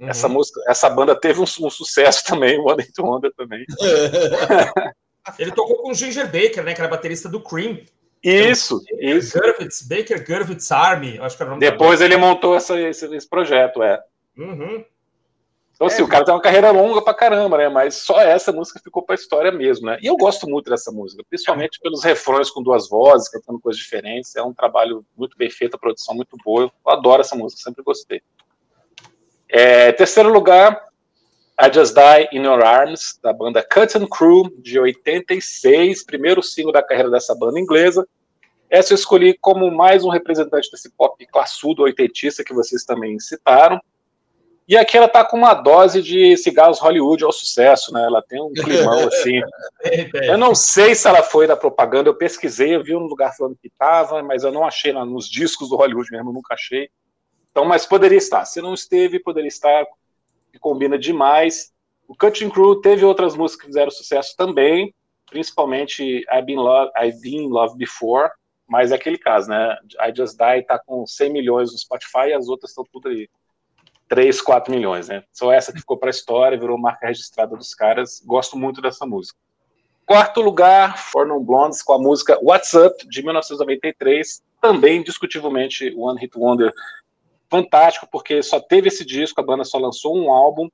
Uhum. Essa música, essa banda teve um, um sucesso também, o One Hit Wonder também. Ele tocou com o Ginger Baker, né, que era baterista do Cream. Isso, isso. Gurvitz, Baker Gurvitz Army, acho que era o nome Depois ele montou essa, esse, esse, projeto, é. Uhum. Então, assim, é, o cara tem uma carreira longa pra caramba, né? Mas só essa música ficou pra história mesmo, né? E eu gosto muito dessa música, principalmente pelos refrões com duas vozes, cantando coisas diferentes. É um trabalho muito bem feito, a produção muito boa. Eu adoro essa música, sempre gostei. É, terceiro lugar, I Just Die in Your Arms, da banda Cut and Crew, de 86, primeiro single da carreira dessa banda inglesa. Essa eu escolhi como mais um representante desse pop classudo oitentista que vocês também citaram. E aqui ela tá com uma dose de cigarros Hollywood ao sucesso, né? Ela tem um climão assim. Eu não sei se ela foi da propaganda, eu pesquisei, eu vi um lugar falando que tava, mas eu não achei nos discos do Hollywood mesmo, eu nunca achei. Então, mas poderia estar. Se não esteve, poderia estar, que combina demais. O Cutting Crew teve outras músicas que fizeram sucesso também, principalmente I've Been, Love, I've Been Loved Before, mas é aquele caso, né? I Just Die tá com 100 milhões no Spotify e as outras estão tudo aí 3, 4 milhões, né? Só essa que ficou para a história, virou marca registrada dos caras. Gosto muito dessa música. Quarto lugar, For Non Blondes com a música What's Up, de 1993. Também, indiscutivelmente, One Hit Wonder fantástico, porque só teve esse disco, a banda só lançou um álbum,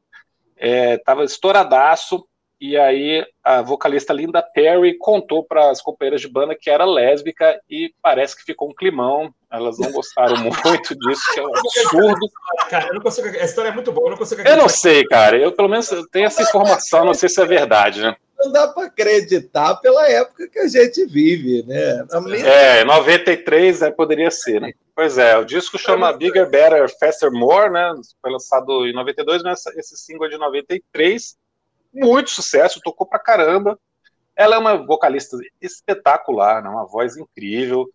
é, estouradaço, e aí a vocalista Linda Perry contou para as companheiras de banda que era lésbica e parece que ficou um climão. Elas não gostaram muito disso, que é um absurdo. Cara, eu não consigo, a história é muito boa, eu não consigo Eu não sei, cara. Eu pelo menos tenho essa informação, não sei se é verdade, né? Não dá para acreditar pela época que a gente vive, né? É, 93 né, poderia ser, né? Pois é, o disco chama Bigger, Better, Faster, More, né? Foi lançado em 92, mas esse single é de 93 muito sucesso, tocou pra caramba. Ela é uma vocalista espetacular, né? uma voz incrível.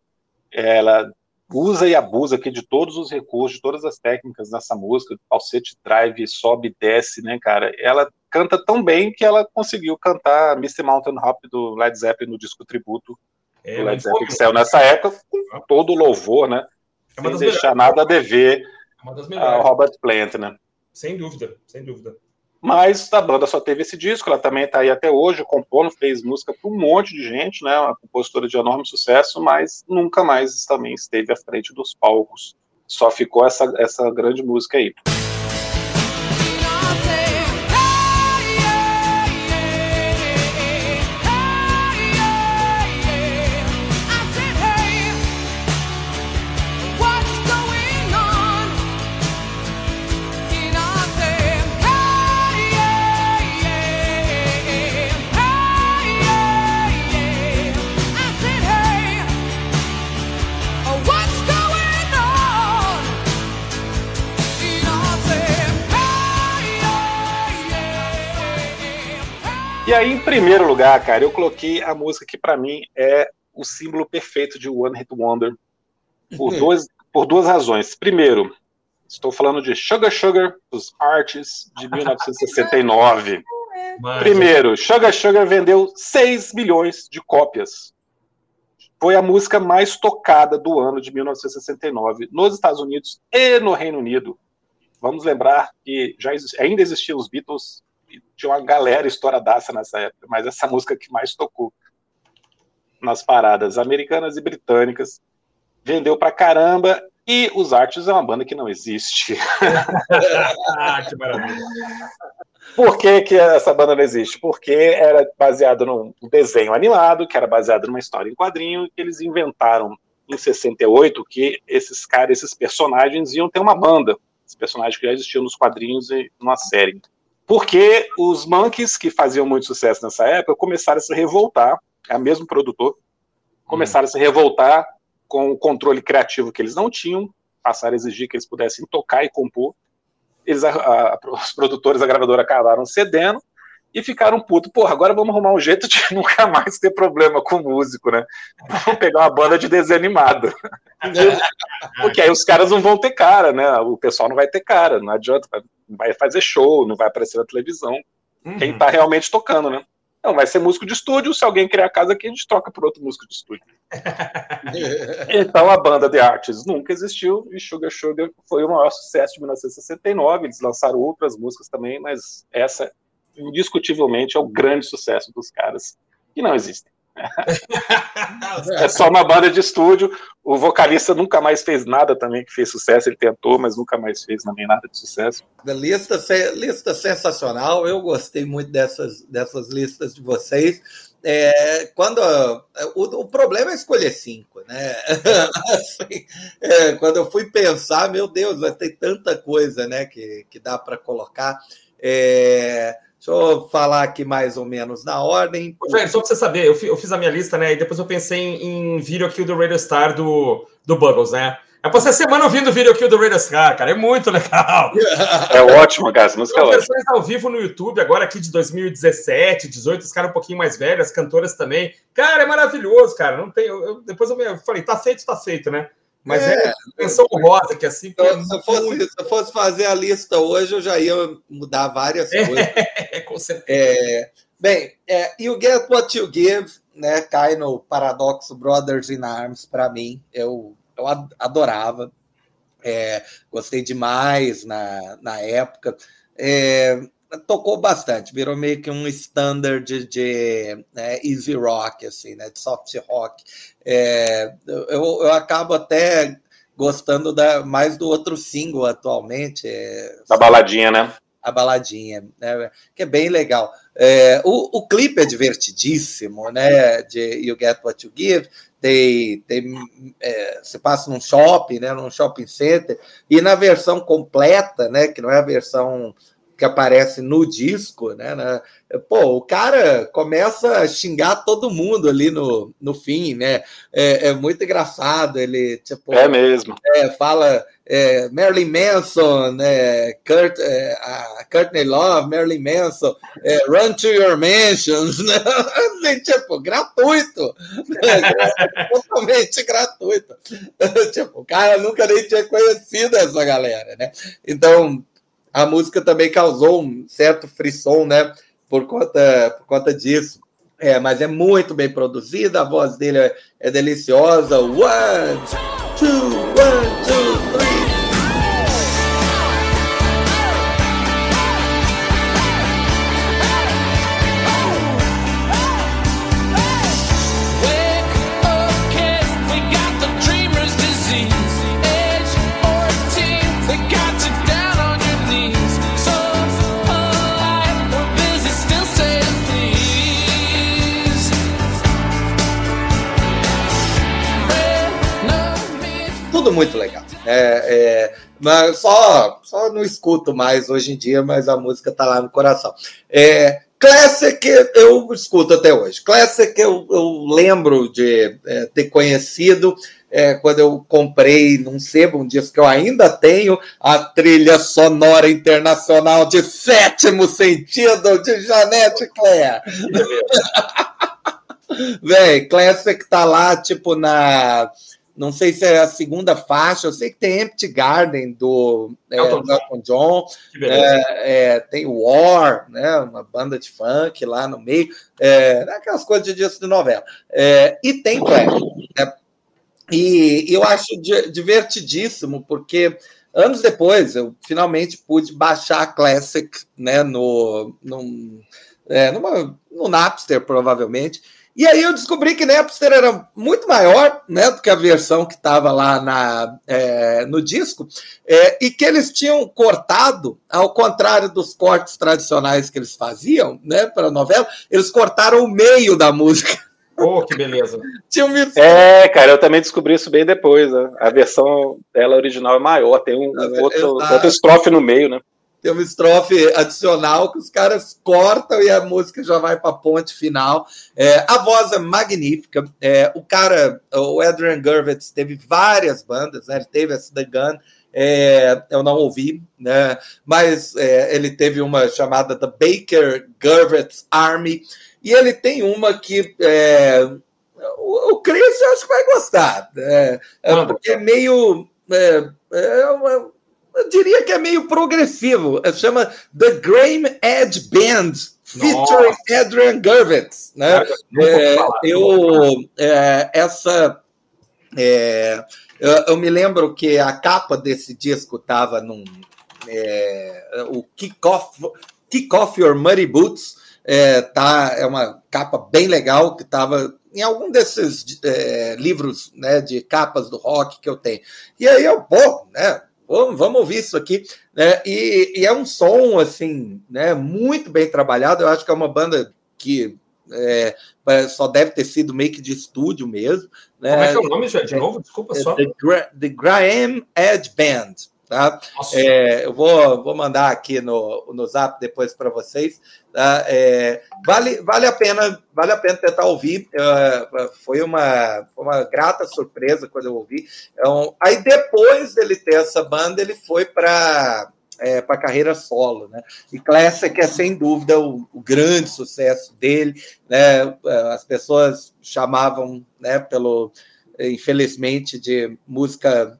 Ela usa e abusa aqui de todos os recursos, de todas as técnicas nessa música, falsete drive, sobe e desce, né, cara? Ela canta tão bem que ela conseguiu cantar Mr. Mountain Hop do Led Zeppelin no disco tributo é, do Led Zeppelin, que saiu nessa época, com todo louvor, né? É sem deixar nada a dever é ao Robert Plant, né? Sem dúvida, sem dúvida. Mas a banda só teve esse disco, ela também está aí até hoje, compondo, fez música para um monte de gente, né? Uma compositora de enorme sucesso, mas nunca mais também esteve à frente dos palcos. Só ficou essa, essa grande música aí. Primeiro lugar, cara, eu coloquei a música que para mim é o símbolo perfeito de One Hit Wonder por, uhum. duas, por duas razões. Primeiro, estou falando de Sugar Sugar dos Arts de 1969. Primeiro, Sugar Sugar vendeu 6 milhões de cópias. Foi a música mais tocada do ano de 1969 nos Estados Unidos e no Reino Unido. Vamos lembrar que já ainda existiam os Beatles tinha uma galera estouradaça nessa época, mas essa música que mais tocou nas paradas americanas e britânicas vendeu pra caramba e os Artes é uma banda que não existe. ah, que maravilha. Por que, que essa banda não existe? Porque era baseado num desenho animado, que era baseado numa história em quadrinho, que eles inventaram em 68 que esses caras, esses personagens iam ter uma banda. Esses personagens que já existiam nos quadrinhos e numa série. Porque os monkeys, que faziam muito sucesso nessa época, começaram a se revoltar, é o mesmo produtor, começaram hum. a se revoltar com o controle criativo que eles não tinham, passaram a exigir que eles pudessem tocar e compor. Eles, a, a, os produtores da gravadora acabaram cedendo e ficaram putos. Porra, agora vamos arrumar um jeito de nunca mais ter problema com o músico, né? Vamos pegar uma banda de desenho animado. Porque aí os caras não vão ter cara, né? O pessoal não vai ter cara, não adianta, vai fazer show, não vai aparecer na televisão. Uhum. Quem tá realmente tocando, né? Não, vai ser músico de estúdio. Se alguém criar casa aqui, a gente troca por outro músico de estúdio. então a banda The Artists nunca existiu e Sugar Sugar foi o maior sucesso de 1969. Eles lançaram outras músicas também, mas essa, indiscutivelmente, é o grande sucesso dos caras, que não existem. é só uma banda de estúdio. O vocalista nunca mais fez nada também que fez sucesso. Ele tentou, mas nunca mais fez também nada de sucesso. Lista, lista sensacional. Eu gostei muito dessas, dessas listas de vocês. É, quando o, o, problema é escolher cinco, né? assim, é, quando eu fui pensar, meu Deus, vai ter tanta coisa, né, que, que dá para colocar. É, Deixa eu falar aqui mais ou menos na ordem. Jair, só para você saber, eu, eu, fiz a minha lista, né? E depois eu pensei em, em Video Kill do Radio Star do, do Bubbles, né? É passei a semana ouvindo o Video Kill do Radio Star, cara. É muito legal. É ótimo, cara. Essa música é ótima. versões ao vivo no YouTube, agora aqui de 2017, 18, os caras um pouquinho mais velhos, as cantoras também. Cara, é maravilhoso, cara. Não tem. Eu, depois eu falei, tá feito, tá feito, né? Mas é, é menção rosa que assim. Então, se, eu fosse, se eu fosse fazer a lista hoje, eu já ia mudar várias coisas. É, com certeza. É, bem, é, You Get What You Give, né? Cai no paradoxo Brothers in Arms para mim. Eu, eu adorava. É, gostei demais na, na época. É, tocou bastante, virou meio que um standard de, de né, easy rock, assim, né, de soft rock. É, eu, eu acabo até gostando da, mais do outro single atualmente. É, da baladinha, né? A baladinha, né, que é bem legal. É, o, o clipe é divertidíssimo, né? De You Get What You Give. Tem, tem, é, você passa num shopping, né? Num shopping center, e na versão completa, né? Que não é a versão que aparece no disco, né, né? Pô, o cara começa a xingar todo mundo ali no, no fim, né? É, é muito engraçado. Ele, tipo. É mesmo. É, fala é, Marilyn Manson, é, Kurt, é, a Courtney Love, Marilyn Manson, é, Run to Your Mansions, né? Tipo, gratuito. Né? Totalmente gratuito. tipo, o cara nunca nem tinha conhecido essa galera, né? Então a música também causou um certo frisson, né? Por conta, por conta disso. É, mas é muito bem produzida, a voz dele é, é deliciosa. One, two, one, two, muito legal. É, é, mas só, só não escuto mais hoje em dia, mas a música tá lá no coração. É, Classic eu escuto até hoje. Classic eu, eu lembro de é, ter conhecido é, quando eu comprei num sebo, um disco que eu ainda tenho, a trilha sonora internacional de sétimo sentido de Janete Claire. Véi, Classic tá lá, tipo, na não sei se é a segunda faixa, eu sei que tem Empty Garden do é, Elton, Elton John, é, é, tem War, né, uma banda de funk lá no meio, é, aquelas coisas de disco de novela. É, e tem Clash. Né, e, e eu acho divertidíssimo, porque anos depois eu finalmente pude baixar a Classic né, no, no, é, numa, no Napster, provavelmente. E aí eu descobri que Napster era muito maior né, do que a versão que estava lá na, é, no disco, é, e que eles tinham cortado, ao contrário dos cortes tradicionais que eles faziam né, para a novela, eles cortaram o meio da música. Oh, que beleza. Tinha um... É, cara, eu também descobri isso bem depois. Né? A versão dela original é maior, tem um, outro, outra estrofe no meio, né? Tem uma estrofe adicional que os caras cortam e a música já vai para a ponte final. É, a voz é magnífica. É, o cara, o Adrian Gervitz, teve várias bandas, né? Ele teve essa The Gun. É, eu não ouvi, né? mas é, ele teve uma chamada The Baker Gervitz Army, e ele tem uma que é, o, o Chris acho que vai gostar, né? é, porque é meio. É, é uma, eu diria que é meio progressivo. É, chama The Graham Edge Band, featuring Nossa. Adrian Gervitz. Né? É, eu, é, essa. É, eu, eu, me lembro que a capa desse disco estava num. É, o Kick Off, Kick Off Your Muddy Boots. É, tá, é uma capa bem legal que estava em algum desses é, livros né, de capas do rock que eu tenho. E aí eu, pô, né? Vamos, vamos ouvir isso aqui. Né? E, e, é um som assim, né, muito bem trabalhado. Eu acho que é uma banda que é, só deve ter sido meio que de estúdio mesmo. Né? Como é que é o nome, já, de novo? Desculpa só. The, The Graham Edge Band. Tá? É, eu vou, vou mandar aqui no, no zap depois para vocês. Tá? É, vale, vale, a pena, vale a pena tentar ouvir. Uh, foi uma, uma grata surpresa quando eu ouvi. Então, aí depois dele ter essa banda, ele foi para é, para carreira solo, né? E Classic é sem dúvida o, o, grande sucesso dele, né? As pessoas chamavam, né? Pelo infelizmente de música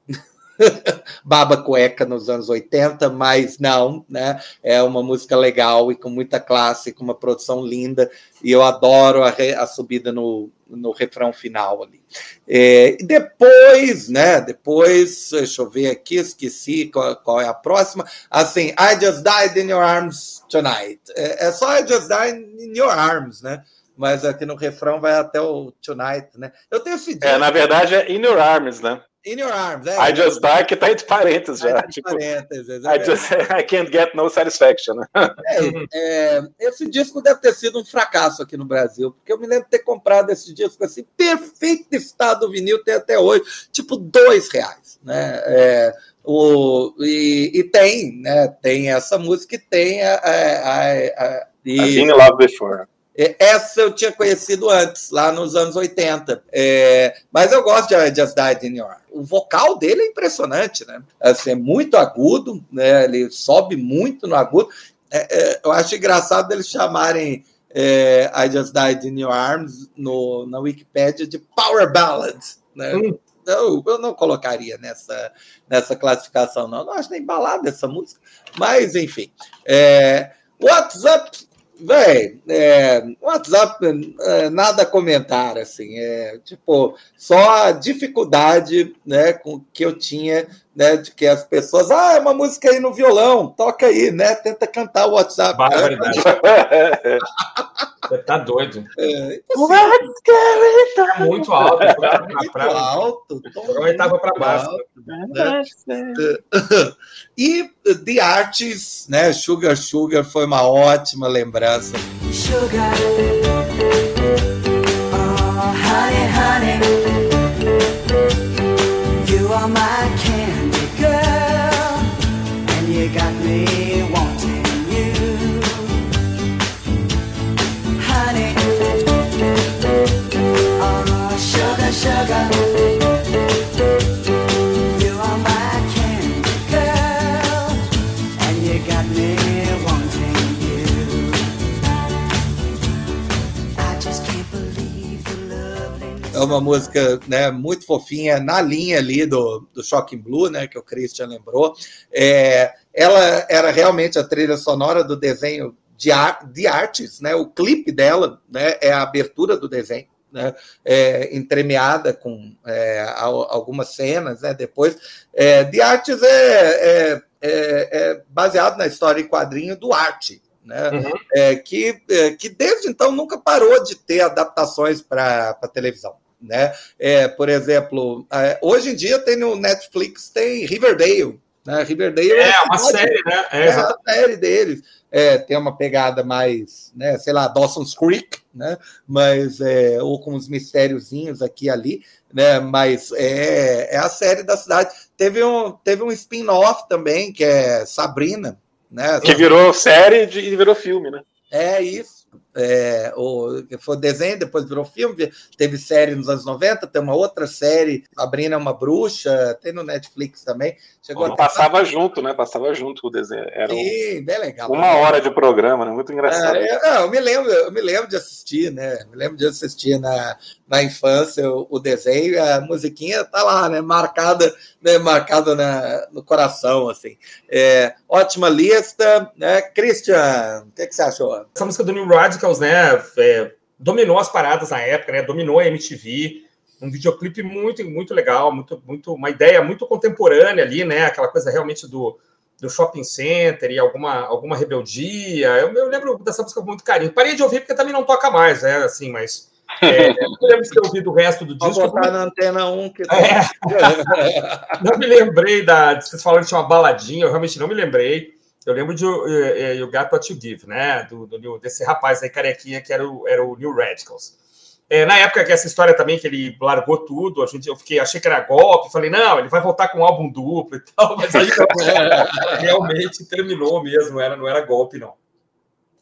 baba cueca nos anos 80, mas não, né? É uma música legal e com muita classe, com uma produção linda, e eu adoro a, a subida no, no refrão final ali. É, e depois, né? Depois, deixa eu ver aqui, esqueci qual, qual, é a próxima. Assim, I Just Died in Your Arms Tonight. É, é só I Just Died in Your Arms, né? Mas aqui no refrão vai até o Tonight, né? Eu tenho esse É, na verdade é In Your Arms, né? In your arms, é. I just die, que tá entre parênteses já. Tá tipo, parênteses, I, just, I can't get no satisfaction. É, é, esse disco deve ter sido um fracasso aqui no Brasil, porque eu me lembro de ter comprado esse disco assim, perfeito estado vinil, tem até hoje, tipo dois reais, né? É, o, e, e, tem, né? Tem essa música e tem a. a, a, a e, Love Before. É, essa eu tinha conhecido antes, lá nos anos 80. É, mas eu gosto de Just Died in Your Arms. O vocal dele é impressionante, né? Assim, é muito agudo, né? Ele sobe muito no agudo. É, é, eu acho engraçado eles chamarem é, I Just Died in Your Arms no, na Wikipedia de Power Ballad, né? Hum. Eu, eu não colocaria nessa, nessa classificação, não. Eu não acho nem balada essa música. Mas, enfim. É, What's Up Véi, é, WhatsApp, é, nada a comentar, assim, é tipo, só a dificuldade, né, com que eu tinha, né, de que as pessoas, ah, é uma música aí no violão, toca aí, né, tenta cantar o WhatsApp. Barbaridade. Você tá doido. É, assim, é muito alto. Pra, muito pra, alto. Oitava para baixo. Né? E The Arts, né? Sugar Sugar foi uma ótima lembrança. Sugar. Música né, muito fofinha, na linha ali do, do Shocking Blue, né, que o Christian lembrou. É, ela era realmente a trilha sonora do desenho de, ar, de artes, né? O clipe dela né, é a abertura do desenho. Né, é, entremeada com é, algumas cenas, né, depois. É, de Artes é, é, é, baseado na história e quadrinho do Arte, né, uhum. é, que, que desde então nunca parou de ter adaptações para televisão. Né? É, por exemplo, é, hoje em dia tem no Netflix tem Riverdale. Né? Riverdale é, é uma série, né? É, é a série deles. É, tem uma pegada mais, né, sei lá, Dawson's Creek, né? Mas é, ou com os mistériozinhos aqui e ali, né? Mas é, é a série da cidade. Teve um, teve um spin-off também, que é Sabrina, Né? Que virou série e virou filme, né? É isso é, o, foi desenho, depois virou filme, teve série nos anos 90, tem uma outra série, Sabrina é uma bruxa, tem no Netflix também. Chegou passava junto, né? Passava junto com o desenho. Era Sim, um, bem legal. Uma hora de programa, né? Muito engraçado. É, eu, eu, me lembro, eu me lembro de assistir, né? Me lembro de assistir na, na infância o, o desenho, a musiquinha tá lá, né? Marcada, né? Marcada na, no coração, assim. É, ótima lista, né? Christian, o que, que você achou? Essa música do New Radicals, né? É, dominou as paradas na época, né? Dominou a MTV. Um videoclipe muito, muito legal, muito, muito, uma ideia muito contemporânea ali, né? Aquela coisa realmente do, do shopping center e alguma, alguma rebeldia. Eu, eu lembro dessa música com muito carinho. Parei de ouvir porque também não toca mais, né? Assim, mas é, não lembro de ter ouvido o resto do disco. Vou botar na antena 1 que tá... é. Não me lembrei da. Vocês falaram que tinha uma baladinha, eu realmente não me lembrei. Eu lembro de uh, You Got What You Give, né? Do, do, desse rapaz aí, carequinha, que era o, era o New Radicals. É, na época que essa história também, que ele largou tudo, a gente, eu fiquei, achei que era golpe, falei, não, ele vai voltar com um álbum duplo e tal, mas aí realmente terminou mesmo, era, não era golpe, não.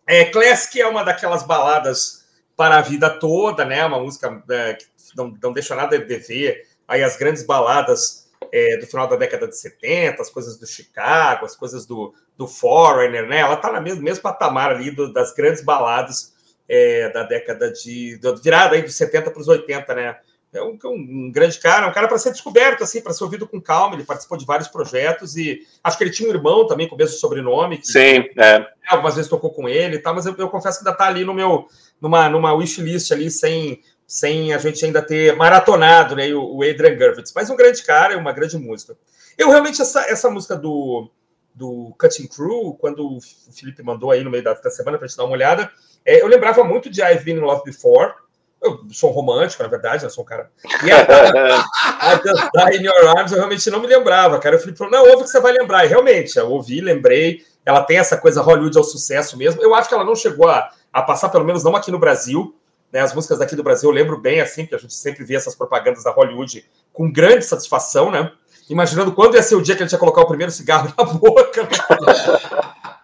É, Classic é uma daquelas baladas para a vida toda, né? Uma música é, que não, não deixa nada de dever. Aí as grandes baladas é, do final da década de 70, as coisas do Chicago, as coisas do, do Foreigner, né? Ela está no mesmo, mesmo patamar ali do, das grandes baladas é, da década de. Do, virada aí dos 70 para os 80, né? É um, um, grande cara, um cara para ser descoberto, assim, para ser ouvido com calma. Ele participou de vários projetos e acho que ele tinha um irmão também com o mesmo sobrenome. Que, Sim, é. Algumas vezes tocou com ele e tal, mas eu, eu confesso que ainda está ali no meu, numa, numa wishlist ali, sem, sem a gente ainda ter maratonado né, o, o Adrian Gervitz. Mas um grande cara e uma grande música. Eu realmente, essa, essa música do, do Cutting Crew, quando o Felipe mandou aí no meio da, da semana para a gente dar uma olhada, é, eu lembrava muito de I've Been in Love Before. Eu sou romântico, na verdade, eu sou um cara. E a, a Die in Your Arms eu realmente não me lembrava, cara. O Felipe falou: não, ouve que você vai lembrar. E realmente, eu ouvi, lembrei. Ela tem essa coisa Hollywood ao sucesso mesmo. Eu acho que ela não chegou a, a passar, pelo menos não aqui no Brasil. Né? As músicas daqui do Brasil eu lembro bem, assim, que a gente sempre vê essas propagandas da Hollywood com grande satisfação, né? Imaginando quando ia ser o dia que a gente ia colocar o primeiro cigarro na boca. Né?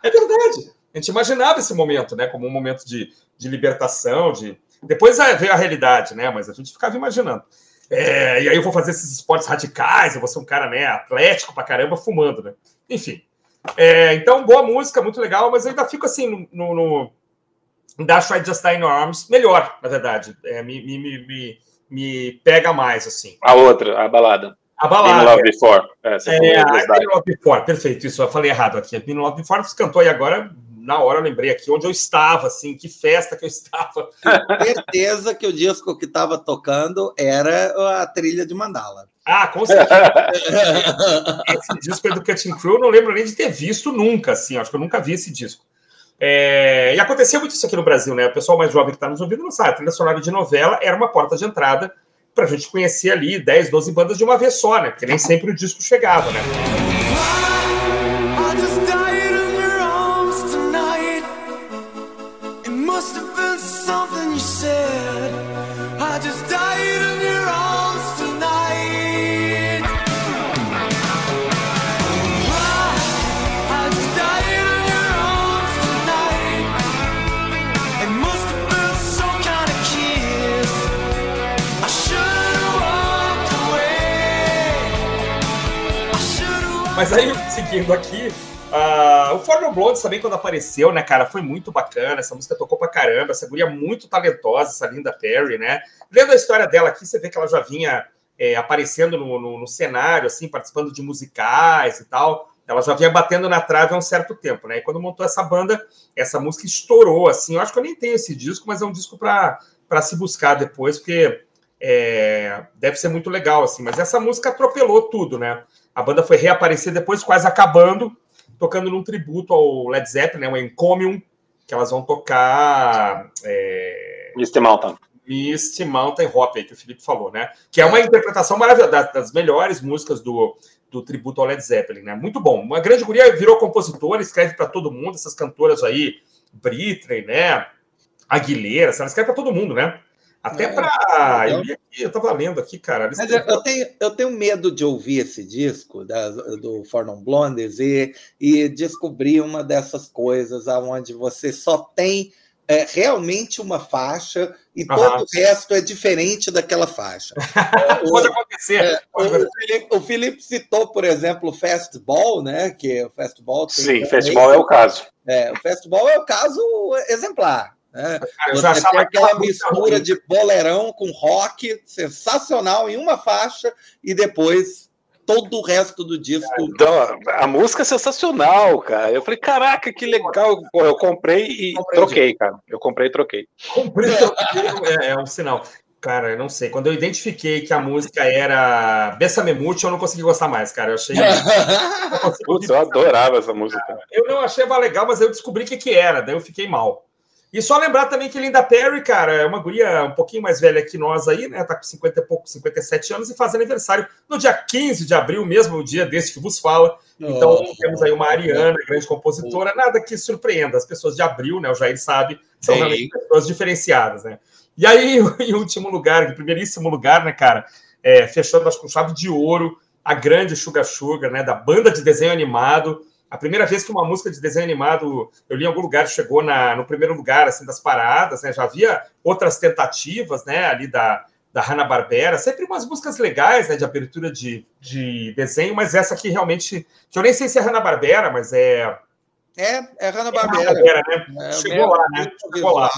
é verdade. A gente imaginava esse momento, né? Como um momento de, de libertação, de. Depois veio a realidade, né? Mas a gente ficava imaginando. É, e aí eu vou fazer esses esportes radicais, eu vou ser um cara, né, atlético pra caramba, fumando, né? Enfim. É, então, boa música, muito legal, mas eu ainda fico assim no, no, no Dash I Just Die in Your Arms, melhor, na verdade. É, me, me, me, me, pega mais, assim. A outra, a balada. A balada. Love Before. É, é, Love Before, perfeito, isso, eu falei errado aqui. Been Love Before, você cantou aí agora, na hora eu lembrei aqui onde eu estava, assim, que festa que eu estava. Certeza que o disco que estava tocando era a trilha de Mandala. Ah, com certeza. esse disco é do Cutting Crew, eu não lembro nem de ter visto nunca, assim, acho que eu nunca vi esse disco. É, e acontecia muito isso aqui no Brasil, né? O pessoal mais jovem que está nos ouvindo não sabe. A trilha sonora de novela era uma porta de entrada para a gente conhecer ali 10, 12 bandas de uma vez só, né? Porque nem sempre o disco chegava, né? Mas aí, seguindo aqui, uh, o Forno Blondes também, quando apareceu, né, cara, foi muito bacana. Essa música tocou pra caramba. Essa guria muito talentosa, essa Linda Perry, né? Lendo a história dela aqui, você vê que ela já vinha é, aparecendo no, no, no, cenário, assim, participando de musicais e tal. Ela já vinha batendo na trave há um certo tempo, né? E quando montou essa banda, essa música estourou, assim. Eu acho que eu nem tenho esse disco, mas é um disco para se buscar depois, porque é, deve ser muito legal, assim. Mas essa música atropelou tudo, né? A banda foi reaparecer depois, quase acabando, tocando num tributo ao Led Zeppelin, né, o Encomium, que elas vão tocar. É... Misty Mountain. Misty Mountain Hop, aí, que o Felipe falou, né? Que é uma interpretação maravilhosa, das melhores músicas do, do tributo ao Led Zeppelin, né? Muito bom. Uma grande guria virou compositora, escreve para todo mundo, essas cantoras aí, Britney, né? Aguilera, ela escreve para todo mundo, né? Até é. para. Eu, eu tava lendo aqui, cara. Mas eu, eu, tenho, eu tenho medo de ouvir esse disco da, do For Non Blondes e, e descobrir uma dessas coisas aonde você só tem é, realmente uma faixa e uhum. todo o resto é diferente daquela faixa. pode acontecer. É, o, Felipe, o, Felipe, citou, por exemplo, o Fastball, né? Que o Fastball Sim, Fastball é o caso. É, o Fastball é o caso exemplar. Né? Você tem aquela mistura de boleirão com rock sensacional em uma faixa e depois todo o resto do disco. Então, a música é sensacional, cara. Eu falei, caraca, que legal. Pô, eu comprei e comprei troquei, cara. Eu comprei e troquei. Comprei é, é um sinal. Cara, eu não sei. Quando eu identifiquei que a música era Bessa Memute, eu não consegui gostar mais, cara. Eu achei. Putz, eu adorava essa música. Eu não achei legal, mas eu descobri o que, que era, daí eu fiquei mal. E só lembrar também que Linda Perry, cara, é uma guria um pouquinho mais velha que nós aí, né? Tá com 50 e pouco, 57 anos e faz aniversário no dia 15 de abril, mesmo o dia desse que vos fala. Então oh, temos aí uma Ariana, grande compositora, nada que surpreenda. As pessoas de abril, né? O Jair sabe, são Sim. realmente pessoas diferenciadas, né? E aí, em último lugar, em primeiríssimo lugar, né, cara, é, fechando acho com chave de ouro, a grande Sugar Sugar, né? Da banda de desenho animado a primeira vez que uma música de desenho animado, eu li em algum lugar, chegou na, no primeiro lugar assim das paradas, né? Já havia outras tentativas, né, ali da, da Hanna-Barbera, sempre umas músicas legais, né, de abertura de, de desenho, mas essa aqui realmente, que eu nem sei se é Hanna-Barbera, mas é... É, é Hanna-Barbera. É né? É, Chegou lá, né? Chegou lá.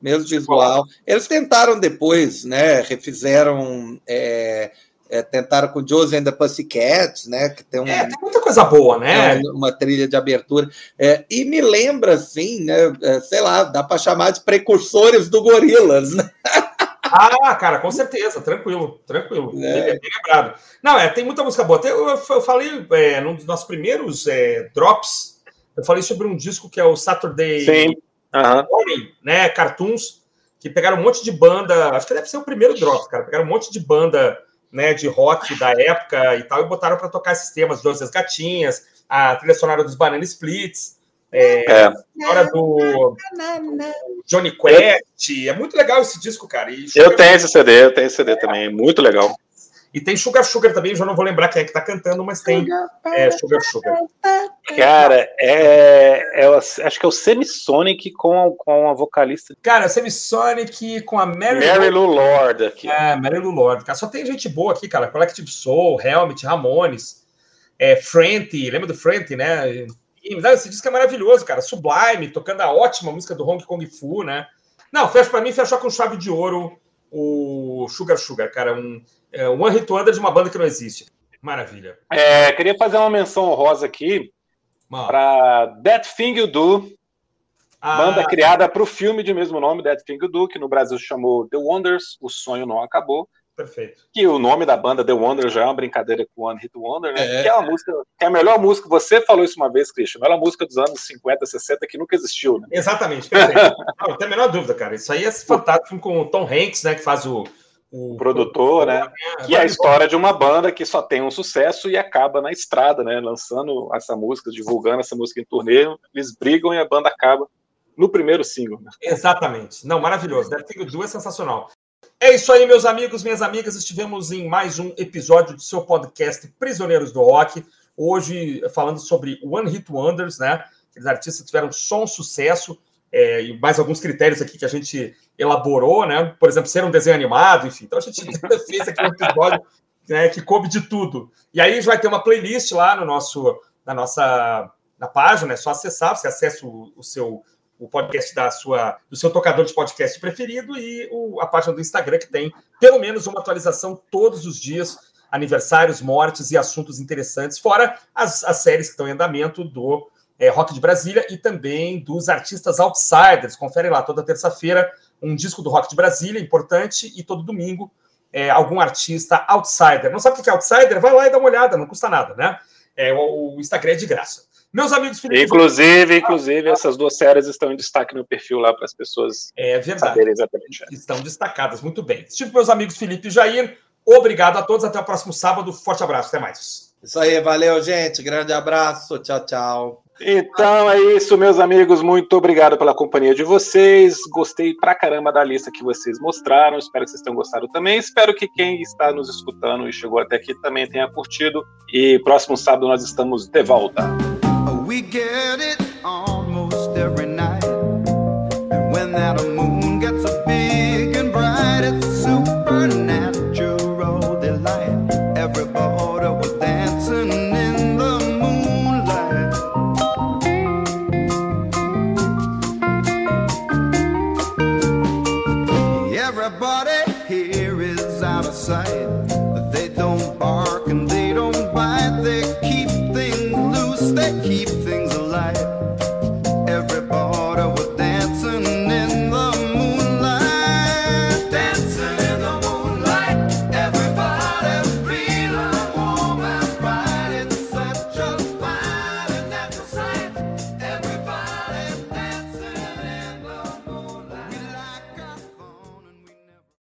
Mesmo visual. Eles tentaram depois, né, refizeram... É é, tentaram com Josie and the Pussycats, né? Que tem, um, é, tem muita coisa boa, né? Uma, uma trilha de abertura. É, e me lembra, assim, né? É, sei lá, dá para chamar de precursores do Gorilas, né? Ah, cara, com certeza, tranquilo, tranquilo. É. Bem, bem lembrado. Não, é, tem muita música boa. Eu, eu, eu falei é, num dos nossos primeiros é, drops, eu falei sobre um disco que é o Saturday Sim. Uhum. Morning, né? Cartoons, que pegaram um monte de banda. Acho que deve ser o primeiro drop, cara. Pegaram um monte de banda né, de rock da época e tal, e botaram para tocar esses temas, Doce Gatinhas, a trilha sonora dos Banana Splits, é, é. a história do Johnny Quest. É muito legal esse disco, cara. eu tenho esse CD, eu tenho esse CD também, é muito legal. E tem Sugar Sugar também, já não vou lembrar quem é que tá cantando, mas tem é, Sugar Sugar. Cara, é, é, acho que é o Semisonic com, com a vocalista. Cara, Semisonic com a Mary, Mary Lou Lord aqui. É, Mary Lou Lord. Cara, só tem gente boa aqui, cara. Collective Soul, Helmet, Ramones, é, Frente, lembra do Frente, né? E, esse disco é maravilhoso, cara. Sublime, tocando a ótima música do Hong Kong Fu, né? Não, fecha para mim, fechou com chave de ouro o Sugar Sugar, cara. Um, é, One Hit Wonder de uma banda que não existe. Maravilha. É, queria fazer uma menção honrosa aqui para That Thing You Do, ah. banda criada para o filme de mesmo nome, That Thing You Do, que no Brasil chamou The Wonders, O Sonho Não Acabou. Perfeito. Que o nome da banda The Wonders já é uma brincadeira com One Hit Wonder, né? É. Que é uma música, que é a melhor música, você falou isso uma vez, Christian, a melhor música dos anos 50, 60 que nunca existiu, né? Exatamente, perfeito. não, tem a menor dúvida, cara. Isso aí é fantástico com o Tom Hanks, né, que faz o o produtor, né? Que é a história de uma banda que só tem um sucesso e acaba na estrada, né? Lançando essa música, divulgando essa música em turnê, eles brigam e a banda acaba no primeiro single. Né? Exatamente. Não, maravilhoso. Deve ter duas sensacional. É isso aí, meus amigos, minhas amigas. Estivemos em mais um episódio do seu podcast Prisioneiros do Rock. Hoje falando sobre One Hit Wonders, né? Aqueles artistas tiveram só um sucesso é, e mais alguns critérios aqui que a gente elaborou, né? Por exemplo, ser um desenho animado, enfim. Então a gente fez aqui um episódio né, que coube de tudo. E aí vai ter uma playlist lá no nosso, na nossa na página, é só acessar, você acessa o, o seu o podcast da sua, do seu tocador de podcast preferido e o, a página do Instagram que tem pelo menos uma atualização todos os dias, aniversários, mortes e assuntos interessantes, fora as, as séries que estão em andamento do é, Rock de Brasília e também dos artistas outsiders. Confere lá toda terça-feira um disco do Rock de Brasília, importante, e todo domingo é, algum artista outsider. Não sabe o que é outsider? Vai lá e dá uma olhada, não custa nada, né? É, o, Instagram é de graça. Meus amigos Felipe Inclusive, inclusive, essas duas séries estão em destaque no perfil lá para as pessoas é exatamente. Estão destacadas, muito bem. Estive meus amigos Felipe e Jair. Obrigado a todos. Até o próximo sábado. Forte abraço. Até mais. Isso aí, valeu, gente. Grande abraço. Tchau, tchau. Então é isso, meus amigos. Muito obrigado pela companhia de vocês. Gostei pra caramba da lista que vocês mostraram. Espero que vocês tenham gostado também. Espero que quem está nos escutando e chegou até aqui também tenha curtido. E próximo sábado nós estamos de volta. We get it almost every night. And when that moon